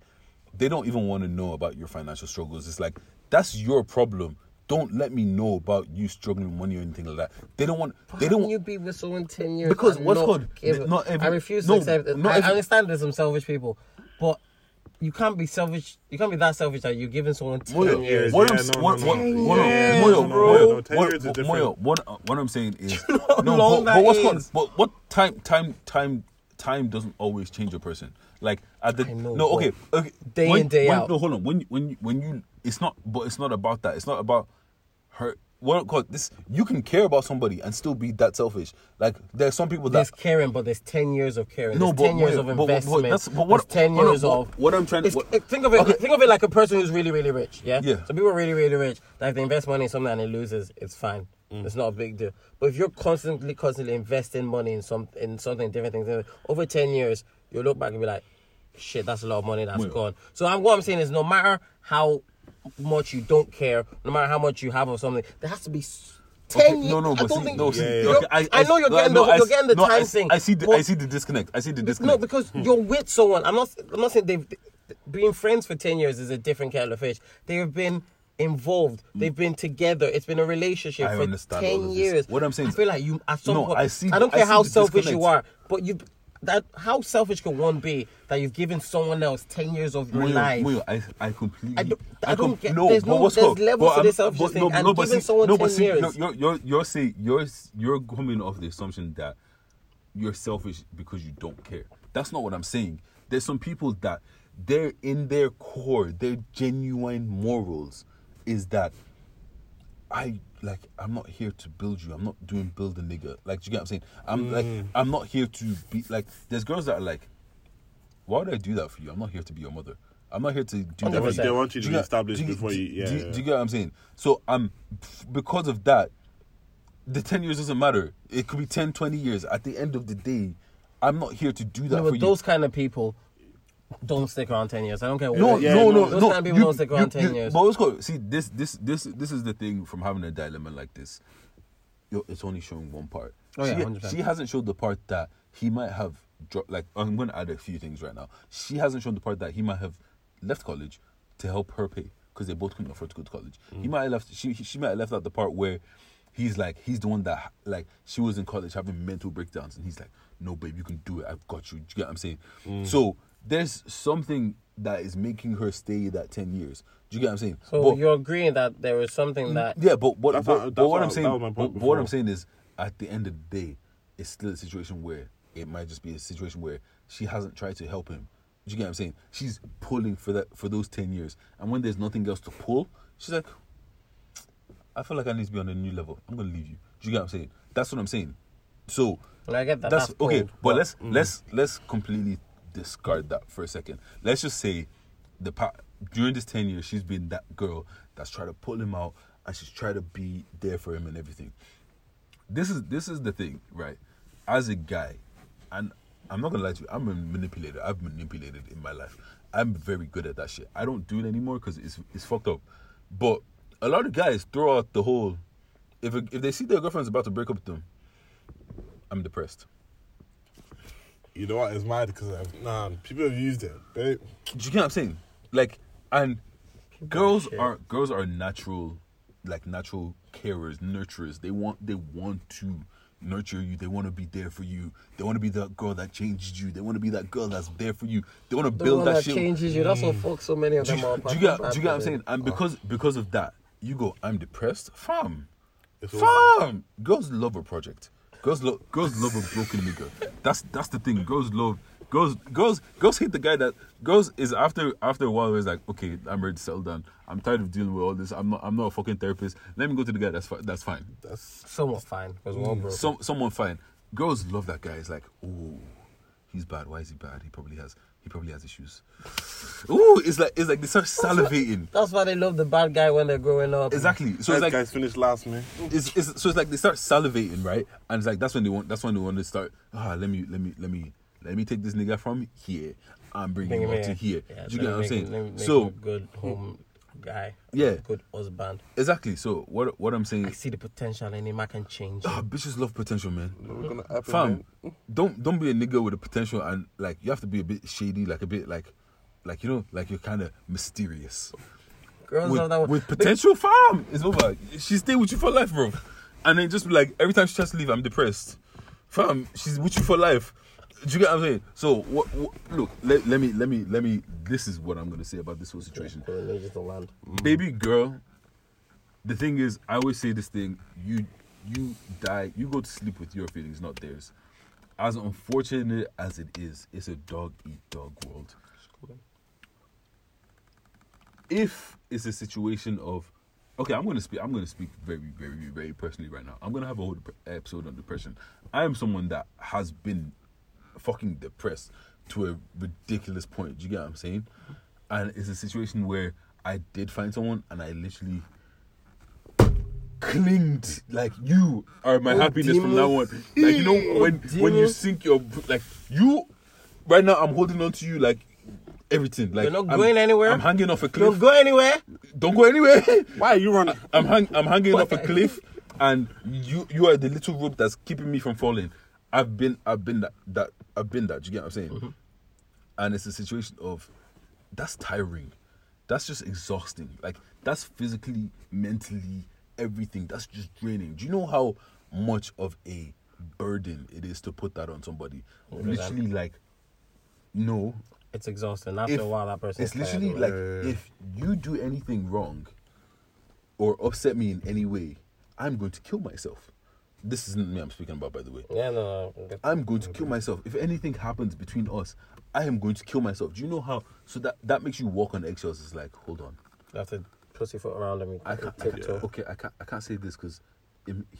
they don't even want to know about your financial struggles. It's like that's your problem. Don't let me know about you struggling with money or anything like that. They don't want. How They don't. can you be with someone ten years? Because what's not called- not every- I refuse no, to accept it. not I every- understand there's some selfish people, but you can't be selfish. You can't be that selfish that you're giving someone ten Moyo, years. what Yeah, I'm what- what- what- Moyo, bro. Moyo, what- what- different. Moyo, what uh, what I'm saying is, know no, long but, that but what's is? called, but what time time time time doesn't always change a person. Like at the I know, no, okay, okay, day when, in, day when- out. No, hold on. When you- when you- when you, it's not, but it's not about that. It's not about her. What called this? You can care about somebody and still be that selfish. Like there's some people that There's caring, but there's ten years of caring. No, there's but ten years of but- but- but investment. that's- but what- there's ten years what- of. what I'm trying to- think of it. Okay. Think of it like a person who's really, really rich. Yeah. Yeah. So people are really, really rich. Like they invest money in something and it loses, it's fine. Mm. It's not a big deal. But if you're constantly, constantly investing money in some in something different things over ten years, you'll look back and be like, "Shit, that's a lot of money that's Well- gone." So I'm, what I'm saying is, no matter how much you don't care, no matter how much you have of something, there has to be. Ten Okay, years. no, no, I don't see, think no, see, Yeah, okay, I, know you're no, getting no, the I you're getting the no, time I, thing. I see, the, I see the disconnect. I see the disconnect. no, disconnect. because you're with someone. I'm not. I'm not saying they've being friends for ten years is a different kettle of fish. They have been involved. Mm. They've been together. It's been a relationship I for ten years. What I'm saying I feel like you at some No, point. I see I don't I care how selfish you are, but you. That how selfish can one be that you've given someone else ten years of your life? Moyo, I, I completely. I don't- I don't com- get- No, there's but no- what's there's called- levels to this selfish but thing, no, and no, giving see- someone no, 10 see, years. No, you're, you're, you're saying you're, you're coming off the assumption that you're selfish because you don't care. That's not what I'm saying. There's some people that they're in their core, their genuine morals is that I like I'm not here to build you. I'm not doing build a nigga. Like you get what I'm saying? I'm like mm. I'm not here to be like there's girls that are like, why would I do that for you? I'm not here to be your mother. I'm not here to do that. for 100%. They want you to Do be established do you- before you. do Yeah, do yeah. do you get what I'm saying? So I'm because of that, the 10 years doesn't matter. It could be 10, 20 years. At the end of the day, I'm not here to do that No, for but you. those kind of people don't stick around ten years. I don't care. no, what. Yeah, no, no, no, those no. kind of people don't stick around 10 years. But what's called, see, this, this, this, this is the thing from having a dilemma like this. Yo, it's only showing one part. Oh, yeah, she, 100%. she hasn't showed the part that he might have dropped. Like, I'm going to add a few things right now. She hasn't shown the part that he might have left college to help her pay because they both couldn't afford to go to college. He Mm. might have left. She she might have left out the part where he's like he's the one that like she was in college having mental breakdowns and he's like, no babe, you can do it. I've got you. Do you get what I'm saying? Mm. So there's something that is making her stay that ten years. Do you get what I'm saying? So But- you're agreeing that there is something that yeah, but what, That's but, not- but that's what not- I'm saying, that was my point but, but what I'm saying is, at the end of the day, it's still a situation where it might just be a situation where she hasn't tried to help him. Do you get what I'm saying? She's pulling for that for those ten years, and when there's nothing else to pull, she's like, I feel like I need to be on a new level. I'm gonna leave you. Do you get what I'm saying? That's what I'm saying. So And I get that. that's, That's, okay. cold, But let's mm. let's let's completely discard that for a second. Let's just say the during this ten years, she's been that girl that's trying to pull him out, and she's trying to be there for him and everything. This is this is the thing, right? As a guy, and I'm not gonna lie to you, I'm a manipulator. I've manipulated in my life. I'm very good at that shit. I don't do it anymore because it's it's fucked up. But a lot of guys throw out the whole. If if they see their girlfriend's about to break up with them, I'm depressed. You know what? It's mad because uh, nah, people have used it. They, Do you get what I'm saying? Like, and girls shit. are girls are natural, like natural carers, nurturers. They want they want to nurture you. They want to be there for you. They want to be that girl that changed you. They want to be that girl that's there for you. They want to the build one that, that shit. changes you. That's what mm. fuck so many of Do them you, are. do you get do you get what I'm saying? And because because of that, you go, I'm depressed, fam, It's fam. Girls love a project. Girls love girls love a broken nigga. That's that's the thing. Girls love girls girls girls hate the guy that girls is after after a while it's like okay I'm ready to settle down. I'm tired of dealing with all this. I'm not I'm not a fucking therapist. Let me go to the guy that's fi- that's fine. That's Somewhat fine because we're broken. Some someone fine. Girls love that guy. It's like, oh, he's bad. Why is he bad? He probably has he probably has issues. Ooh, it's like it's like they start salivating. That's why they love the bad guy when they're growing up. Exactly. So so it's like guys finished last, man. it's, it's so it's like they start salivating, right? And it's like that's when they want that's when they want to start. Ah, let me let me let me let me take this nigga from here and bring, Bring him him up to here. Yeah, Do you let get what I'm saying? let me make so a good home guy. Yeah. Good husband. exactly. So what what I'm saying I see the potential in him. I can change. ah, him. bitches love potential, man. Happen, Fam, man. don't don't be a nigga with a potential and like you have to be a bit shady, like a bit like like you know, like you're kind of mysterious. Girls with, love that one. with potential, fam, it's over. She stay with you for life, bro. And then just be like every time she tries to leave, I'm depressed. Fam, she's with you for life. Do you get what I'm saying? So what? what look, let, let me let me let me. This is what I'm gonna say about this whole situation, Cool, they just don't land. baby girl. The thing is, I always say this thing: you you die, you go to sleep with your feelings, not theirs. As unfortunate as it is, it's a dog eat dog world if it's a situation of okay i'm going to speak i'm to speak very very very personally right now i'm going to have a whole dep- episode on depression i am someone that has been fucking depressed to a ridiculous point do you get what i'm saying and it's a situation where i did find someone and i literally clinged like you are my Oh, happiness from now on like you know Oh, when when you sink your like you right now i'm holding on to you like everything like You're not I'm- going anywhere. i'm hanging off a cliff Don't go anywhere. don't go anywhere. Why are you running? I'm hang, I'm hanging off a cliff, and you you are the little rope that's keeping me from falling. I've been I've been that, that I've been that. Do you get what I'm saying? Mm-hmm. And it's a situation of that's tiring. That's just exhausting. Like that's physically, mentally, everything. That's just draining. Do you know how much of a burden it is to put that on somebody? Literally, like no, It's exhausting. After if- a while, that person. It's literally like if you do anything wrong or upset me in any way, I'm going to kill myself. This isn't me I'm speaking about, by the way. Yeah, no. no. I'm going to kill myself. If anything happens between us, I am going to kill myself. Do you know how? So that that makes you walk on eggshells. It's like, hold on, You have to pussyfoot around him. I can't. I tiptoe. can't okay, I can't. I can't say this because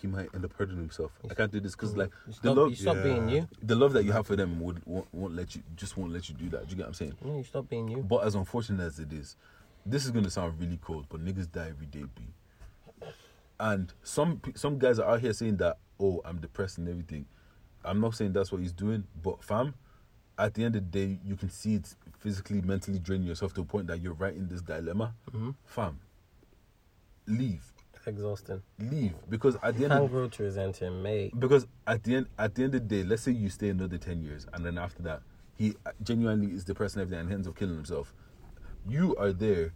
he might end up hurting himself. I can't do this because like You the stop, love, you stop Yeah. being you. the love that you have for them would won't, won't let you just won't let you do that. Do you get what I'm saying? No, you stop being you. But as unfortunate as it is, this is gonna sound really cold, but niggas die every day, b. And some some guys are out here saying that, oh, I'm depressed and everything. I'm not saying that's what he's doing, but fam, at the end of the day, you can see it's physically, mentally draining yourself to a point that you're right in this dilemma. Mm-hmm. Fam, leave, exhausting. leave, because at the You end of to resent him, mate. because at the end at the end of the day, let's say you stay another ten years, and then after that, he genuinely is depressed and everything, and ends up killing himself. You are there,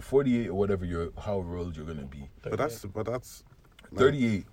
forty eight or whatever you're, however old you're gonna be, But that's but that's like, thirty eight,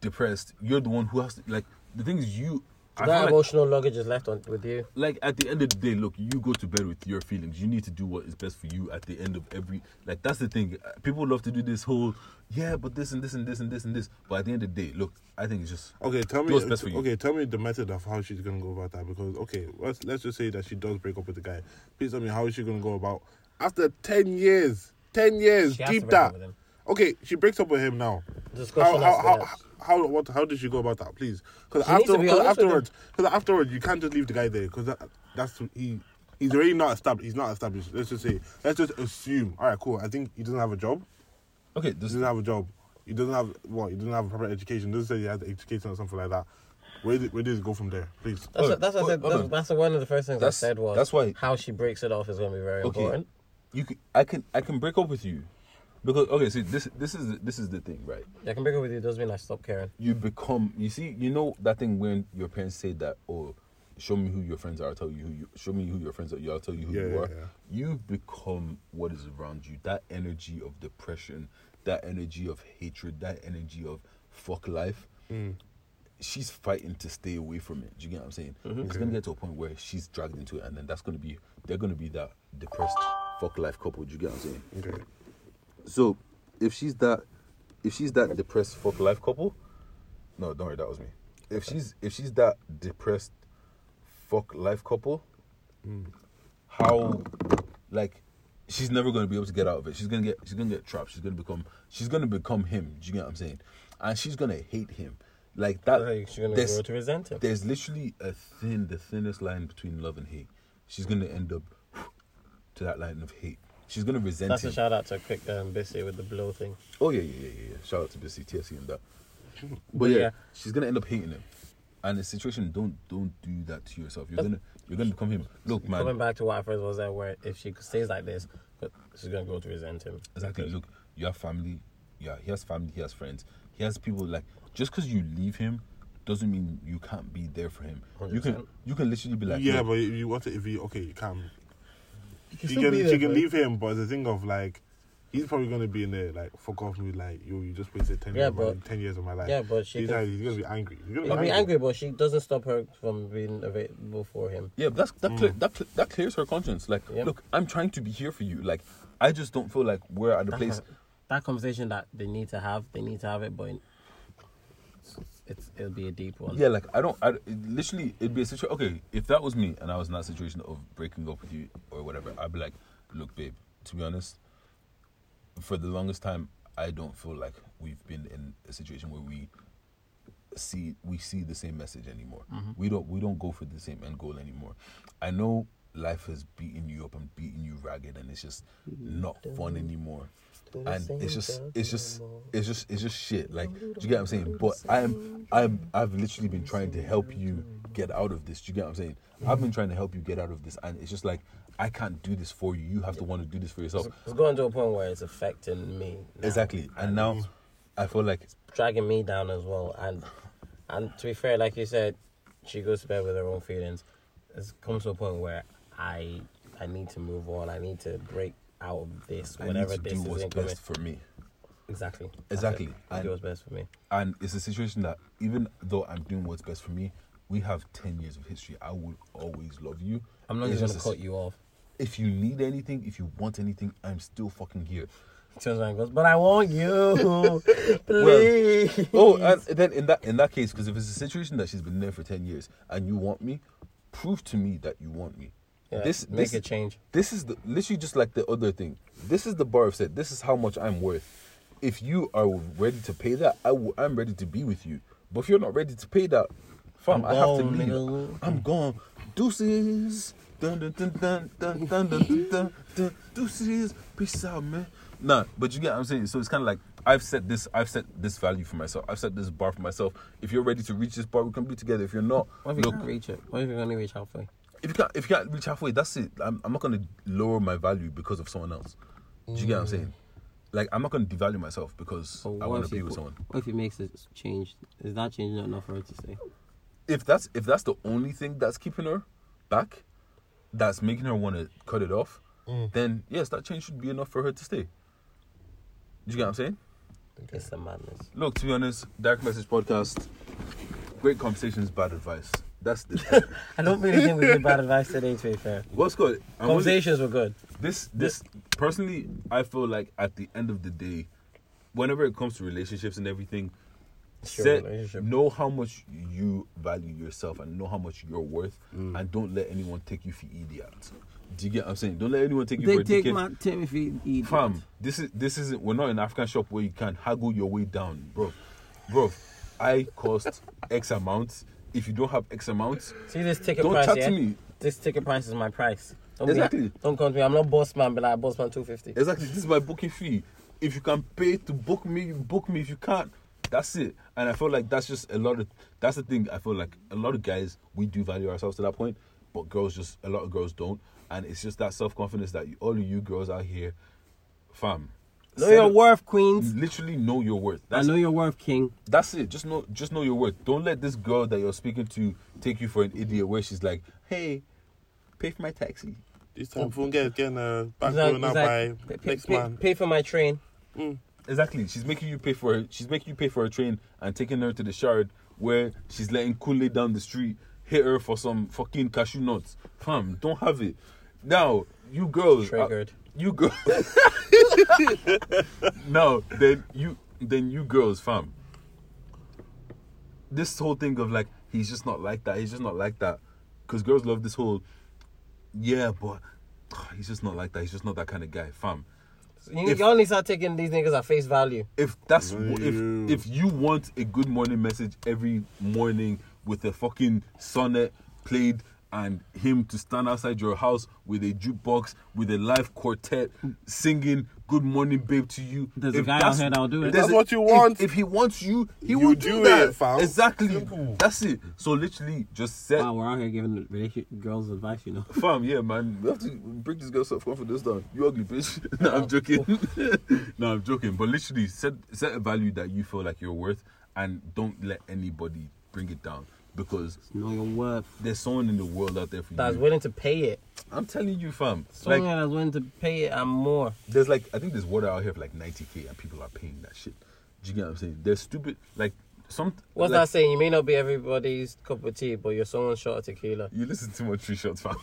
depressed. You're the one who has to like. The thing is, you. I that feel like, emotional luggage is left on with you. like at the end of the day, look, you go to bed with your feelings. You need to do what is best for you at the end of every. Like that's the thing. People love to do this whole, yeah, but this and this and this and this and this. But at the end of the day, look, I think it's just Okay, tell me. what's best for you. Okay, tell me the method of how she's gonna go about that. Because okay, let's let's just say that she does break up with the guy. Please tell me how is she gonna go about after ten years? Ten years She has to deep break that. up with him. Okay, she breaks up with him now. Discussion how, how, how, how, what, how did she go about that, please? Because after, cause afterwards, because afterwards, you can't just leave the guy there because that, that's he. He's already not established. He's not established. Let's just say. Let's just assume. All right, cool. I think he doesn't have a job. okay. He doesn't have a job. He doesn't have what? He doesn't have a proper education. Doesn't say he has education or something like that. Where did, where does it go from there, please? That's, Hold what, that's what I said. hold That's, that's one of the first things That's- I said was that's why- how she breaks it off is going to be very Okay. important. You can, I can I can break up with you because okay see this this is the- this is the thing right yeah, I can break up with you doesn't mean I stop caring. you become you see you know that thing when your parents say that oh show me who your friends are I'll tell you who you show me who your friends are I'll tell you who Yeah, you yeah, are yeah. you become what is around you that energy of depression that energy of hatred that energy of fuck life Mm. she's fighting to stay away from it do you get what I'm saying Mm-hmm. it's gonna get to a point where she's dragged into it and then that's gonna be they're gonna be that depressed fuck life couple do you get what I'm saying Okay. so if she's that if she's that depressed fuck life couple, no, don't worry, that was me. If she's if she's that depressed fuck life couple, hmm. how like she's never gonna be able to get out of it. She's gonna get she's gonna get trapped. She's gonna become she's gonna become him. Do you get what I'm saying? And she's gonna hate him. Like that. Like, she's gonna grow to resent him. There's literally a thin, the thinnest line between love and hate. She's gonna end up to that line of hate. She's gonna resent That's him. a shout out to Quick um, Bissy with the blow thing. Oh yeah, yeah, yeah, yeah, yeah. Shout out to Bissy TSC and that. But yeah, Yeah. she's gonna end up hating him. And the situation, don't don't do that to yourself. You're gonna you're gonna become him. Look, man. Coming back to what I first was there, where if she stays like this, she's gonna go to resent him. Exactly. Look, you have family. Yeah, he has family. He has friends. He has people. Like just because you leave him, doesn't mean you can't be there for him. You can 100%. you can literally be like, yeah, but if you want to, if you okay, you can. Can She can, be she can leave him, but the thing of like, he's probably gonna be in there like fuck off me, like yo, you just wasted ten Yeah, years, of my, but- ten years of my life. Yeah, but she he's, can- like, he's gonna be angry. He's gonna He'll be be angry. angry, but she doesn't stop her from being available for him. Yeah, but that's that cle- mm. that cle- that clears her conscience. Like, Yep. look, I'm trying to be here for you. Like, I just don't feel like we're at a place. that conversation that they need to have, they need to have it, but it's it'll be a deep one. Yeah, like I don't. I it, literally, it'd be a situation. Okay, if that was me and I was in that situation of breaking up with you or whatever, I'd be like, look, babe. To be honest, for the longest time, I don't feel like we've been in a situation where we see we see the same message anymore. Mm-hmm. We don't we don't go for the same end goal anymore. I know life has beaten you up and beaten you ragged, and it's just not fun anymore. And it's just it's just it's just it's just shit. Like, do you get what I'm saying? But I'm I'm I've literally been trying to help you get out of this. Do you get what I'm saying? I've been trying to help you get out of this, and it's just like I can't do this for you. You have to want to do this for yourself. It's going to a point where it's affecting me. now. Exactly. And now I feel like It's dragging me down as well. And and to be fair, like you said, she goes to bed with her own feelings. It comes to a point where I I need to move on. I need to break out of this, I whatever need to this do is what's incoming. best for me. Exactly. Exactly. I do what's best for me. And it's a situation that even though I'm doing what's best for me, we have ten years of history. I will always love you. I'm not It's just just gonna cut you off. If you need anything, if you want anything, I'm still fucking here. Turns around and goes, but I want you, please. Oh, and then in that in that case, because if it's a situation that she's been there for ten years and you want me, prove to me that you want me. Yeah, this make this, a change. This is the, literally just like the other thing. This is the bar of set. This is how much I'm worth. If you are ready to pay that, i w- I'm ready to be with you. But if you're not ready to pay that, fam, i have to leave. Nigga. I'm gone. Deuces. Dun dun dun dun dun dun dun dun. dun deuces. Peace out, man. Nah, but you get what I'm saying. So it's kind of like I've set this, I've set this value for myself. I've set this bar for myself. If you're ready to reach this bar, we can be together. If you're not, what if you look, can't reach it? What if you only reach halfway? If you can't, if you can't reach halfway, that's it. I'm, I'm not gonna lower my value because of someone else. Do you get what I'm saying? Mm. Like I'm not gonna devalue myself because But I what want if to be you- with someone. What if he makes a change? Is that change not enough for her to stay? If that's if that's the only thing that's keeping her back, that's making her want to cut it off, mm. then yes, that change should be enough for her to stay. Do you get what I'm saying? It's the madness. Look, to be honest, Direct Message Podcast, great conversations, bad advice. That's the I don't really think we did bad advice today. To be fair, what's good. I'm only- conversations were good. this this personally i feel like at the end of the day whenever it comes to relationships and everything set, know how much you value yourself and know how much you're worth Mm. and don't let anyone take you for idiot do you get what i'm saying don't let anyone take you They for a take dickhead my Timothy. Idiot. fam this is this isn't we're not an african shop where you can haggle your way down bro bro i cost x amount if you don't have x amount See this ticket don't price, chat yeah? to me This ticket price is my price. Don't Exactly. Be, don't come to me. I'm not boss man, but like boss man two fifty. Exactly. This is my booking fee. If you can pay to book me, you book me. If you can't, that's it. And I feel like that's just a lot of. That's the thing. I feel like a lot of guys we do value ourselves to that point, but girls just a lot of girls don't. And it's just that self confidence that you, all of you girls out here, fam. Know your up- worth, queens. Literally know your worth. I That's know your worth, king. that's it. Just know, just know your worth. Don't let this girl that you're speaking to take you for an idiot. Where she's like, "Hey, pay for my taxi." This time, phone get getting uh, back It's like- going out it's by pay, next pay- man. pay for my train. Exactly. She's making you pay for her. She's making you pay for her train and taking her to the shard where she's letting Kunle down the street hit her for some fucking cashew nuts. Fam, don't have it. Now, you girls, uh, Triggered. You girls. no, then you, then you girls, fam. This whole thing of like he's just not like that. He's just not like that. Because girls love this whole, yeah, but he's just not like that. He's just not that kind of guy, fam. You, If- you only start taking these niggas at face value. if that's No, if if you want a good morning message every morning with a fucking sonnet played and him to stand outside your house with a jukebox with a live quartet singing good morning babe to you There's a guy out here that'll do it. That's a- what you if- want. if, he wants you he You will do do, that it, fam. exactly Simple. that's it so literally just set Wow, we're out here giving relationship girls advice, you know. Fam, yeah, man. We have to break this girl's self confidence down. You ugly bitch. no, I'm joking. no, I'm joking. But literally, set set a value that you feel like you're worth, and don't let anybody bring it down because Know your worth. there's someone in the world out there for That's you. willing to pay it. I'm telling you, fam. Someone Like, that's willing to pay it and more. there's like I think there's water out here for like 90k, and people are paying that shit. Do you get what I'm saying? They're stupid. Like some. What's like, that saying? You may not be everybody's cup of tea, but you're someone's shot of tequila. You listen too much three shots, fam.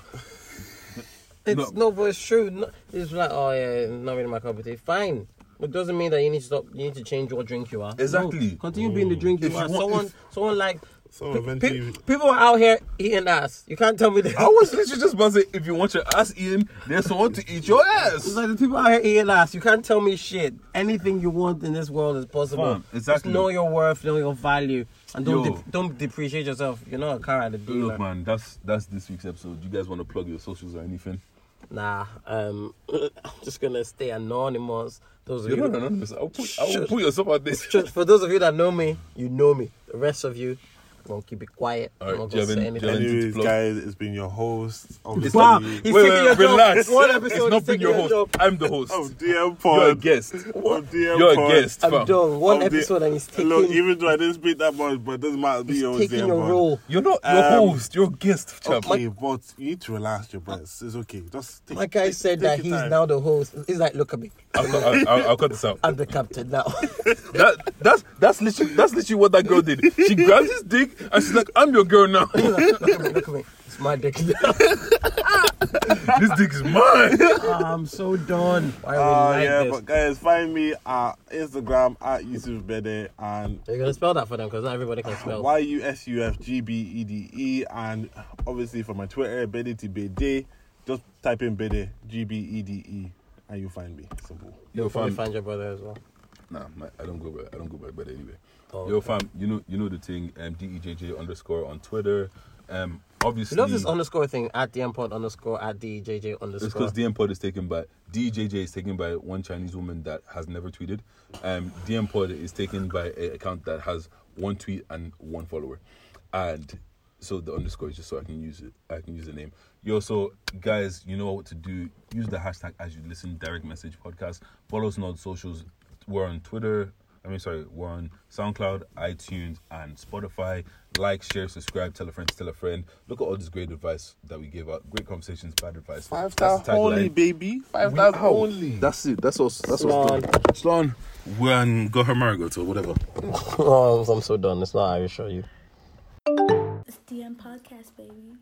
It's no, but it's true. No, it's like, oh yeah, not really my cup of tea. Fine. It doesn't mean that you need to stop. You need to change what drink you are. No, Exactly. continue being the drink you If you are. want- someone, if- someone like So eventually, pe- people are out here eating ass. You can't tell me that. I was literally just about to say, if you want your ass eaten, there's someone to eat your ass. It's like the people out here eating ass. You can't tell me shit. Anything you want in this world is possible. Fam, exactly. Just know your worth, know your value, and don't Yo. don't depreciate yourself. You're not a car at the dealer. Look, man, that's that's this week's episode. Do you guys want to plug your socials or anything? Nah, um, I'm just gonna stay anonymous. Those of You're you, not anonymous. I'll put, I will put yourself out. For those of you that know me, you know me. The rest of you, I'm gonna keep it quiet. All right, I'm not gonna say any- do you have anything. anyways, guys, it's been your host. Obviously, Wow, he's Wait, wait, your relax. job. One episode, It's not he's being taking your your host. job. I'm the host. of DM Pod. You're a pod. guest. Of DM You're a pod. guest. I'm done. One Of the- episode and he's taking, Look, even though I didn't speak that much, but it doesn't matter. Be he's your taking DM your pod. role. You're not your Um, host. You're a guest, chap. Okay, but you need to relax your breaths. It's okay. Just take, My guy take- said take that he's time. now the host. He's like, look at me. I'll, cut- I'll, I'll, I'll cut this out. I'm the captain now. That that's that's literally that's literally what that girl did. She grabbed his dick and she's like, "I'm your girl now. look at me, look at me. It's my dick this dick is mine." I'm so done. Why Uh, like yeah, this? but guys, find me at Instagram at Yusuf Gbede and You're gonna spell that for them because not everybody can spell. Y U S U F G B E D E, and obviously for my Twitter, Bede to Bede. Just type in Gbede G B E D E, and you'll find me. Simple. Yo, Probably fam. find your brother as well. Nah, my, I don't go by I don't go by bed anyway. Oh, Yo, fam, you know you know the thing. Um, Deji underscore on Twitter. Um, obviously, You love this underscore thing at the DMPod underscore at Deji It's underscore. because DM Pod is taken by Deji is taken by one Chinese woman that has never tweeted. Um, DM Pod is taken by an account that has one tweet and one follower, and so the underscore is just so I can use it. I can use the name. Yo, so guys, you know what to do. Use the hashtag as you listen. Direct message podcast. Follow us on all the socials. We're on Twitter. I mean, sorry, we're on SoundCloud, iTunes, and Spotify. Like, share, subscribe, tell a friend, tell a friend. Look at all this great advice that we gave out. Great conversations, bad advice. Five That's star only, baby. Five We star only. That's it. That's us. That's Slán. us. done. Slán. We're on Go Her Marigold or whatever. oh, I'm so done. It's not Irish, are you? It's DM podcast, baby.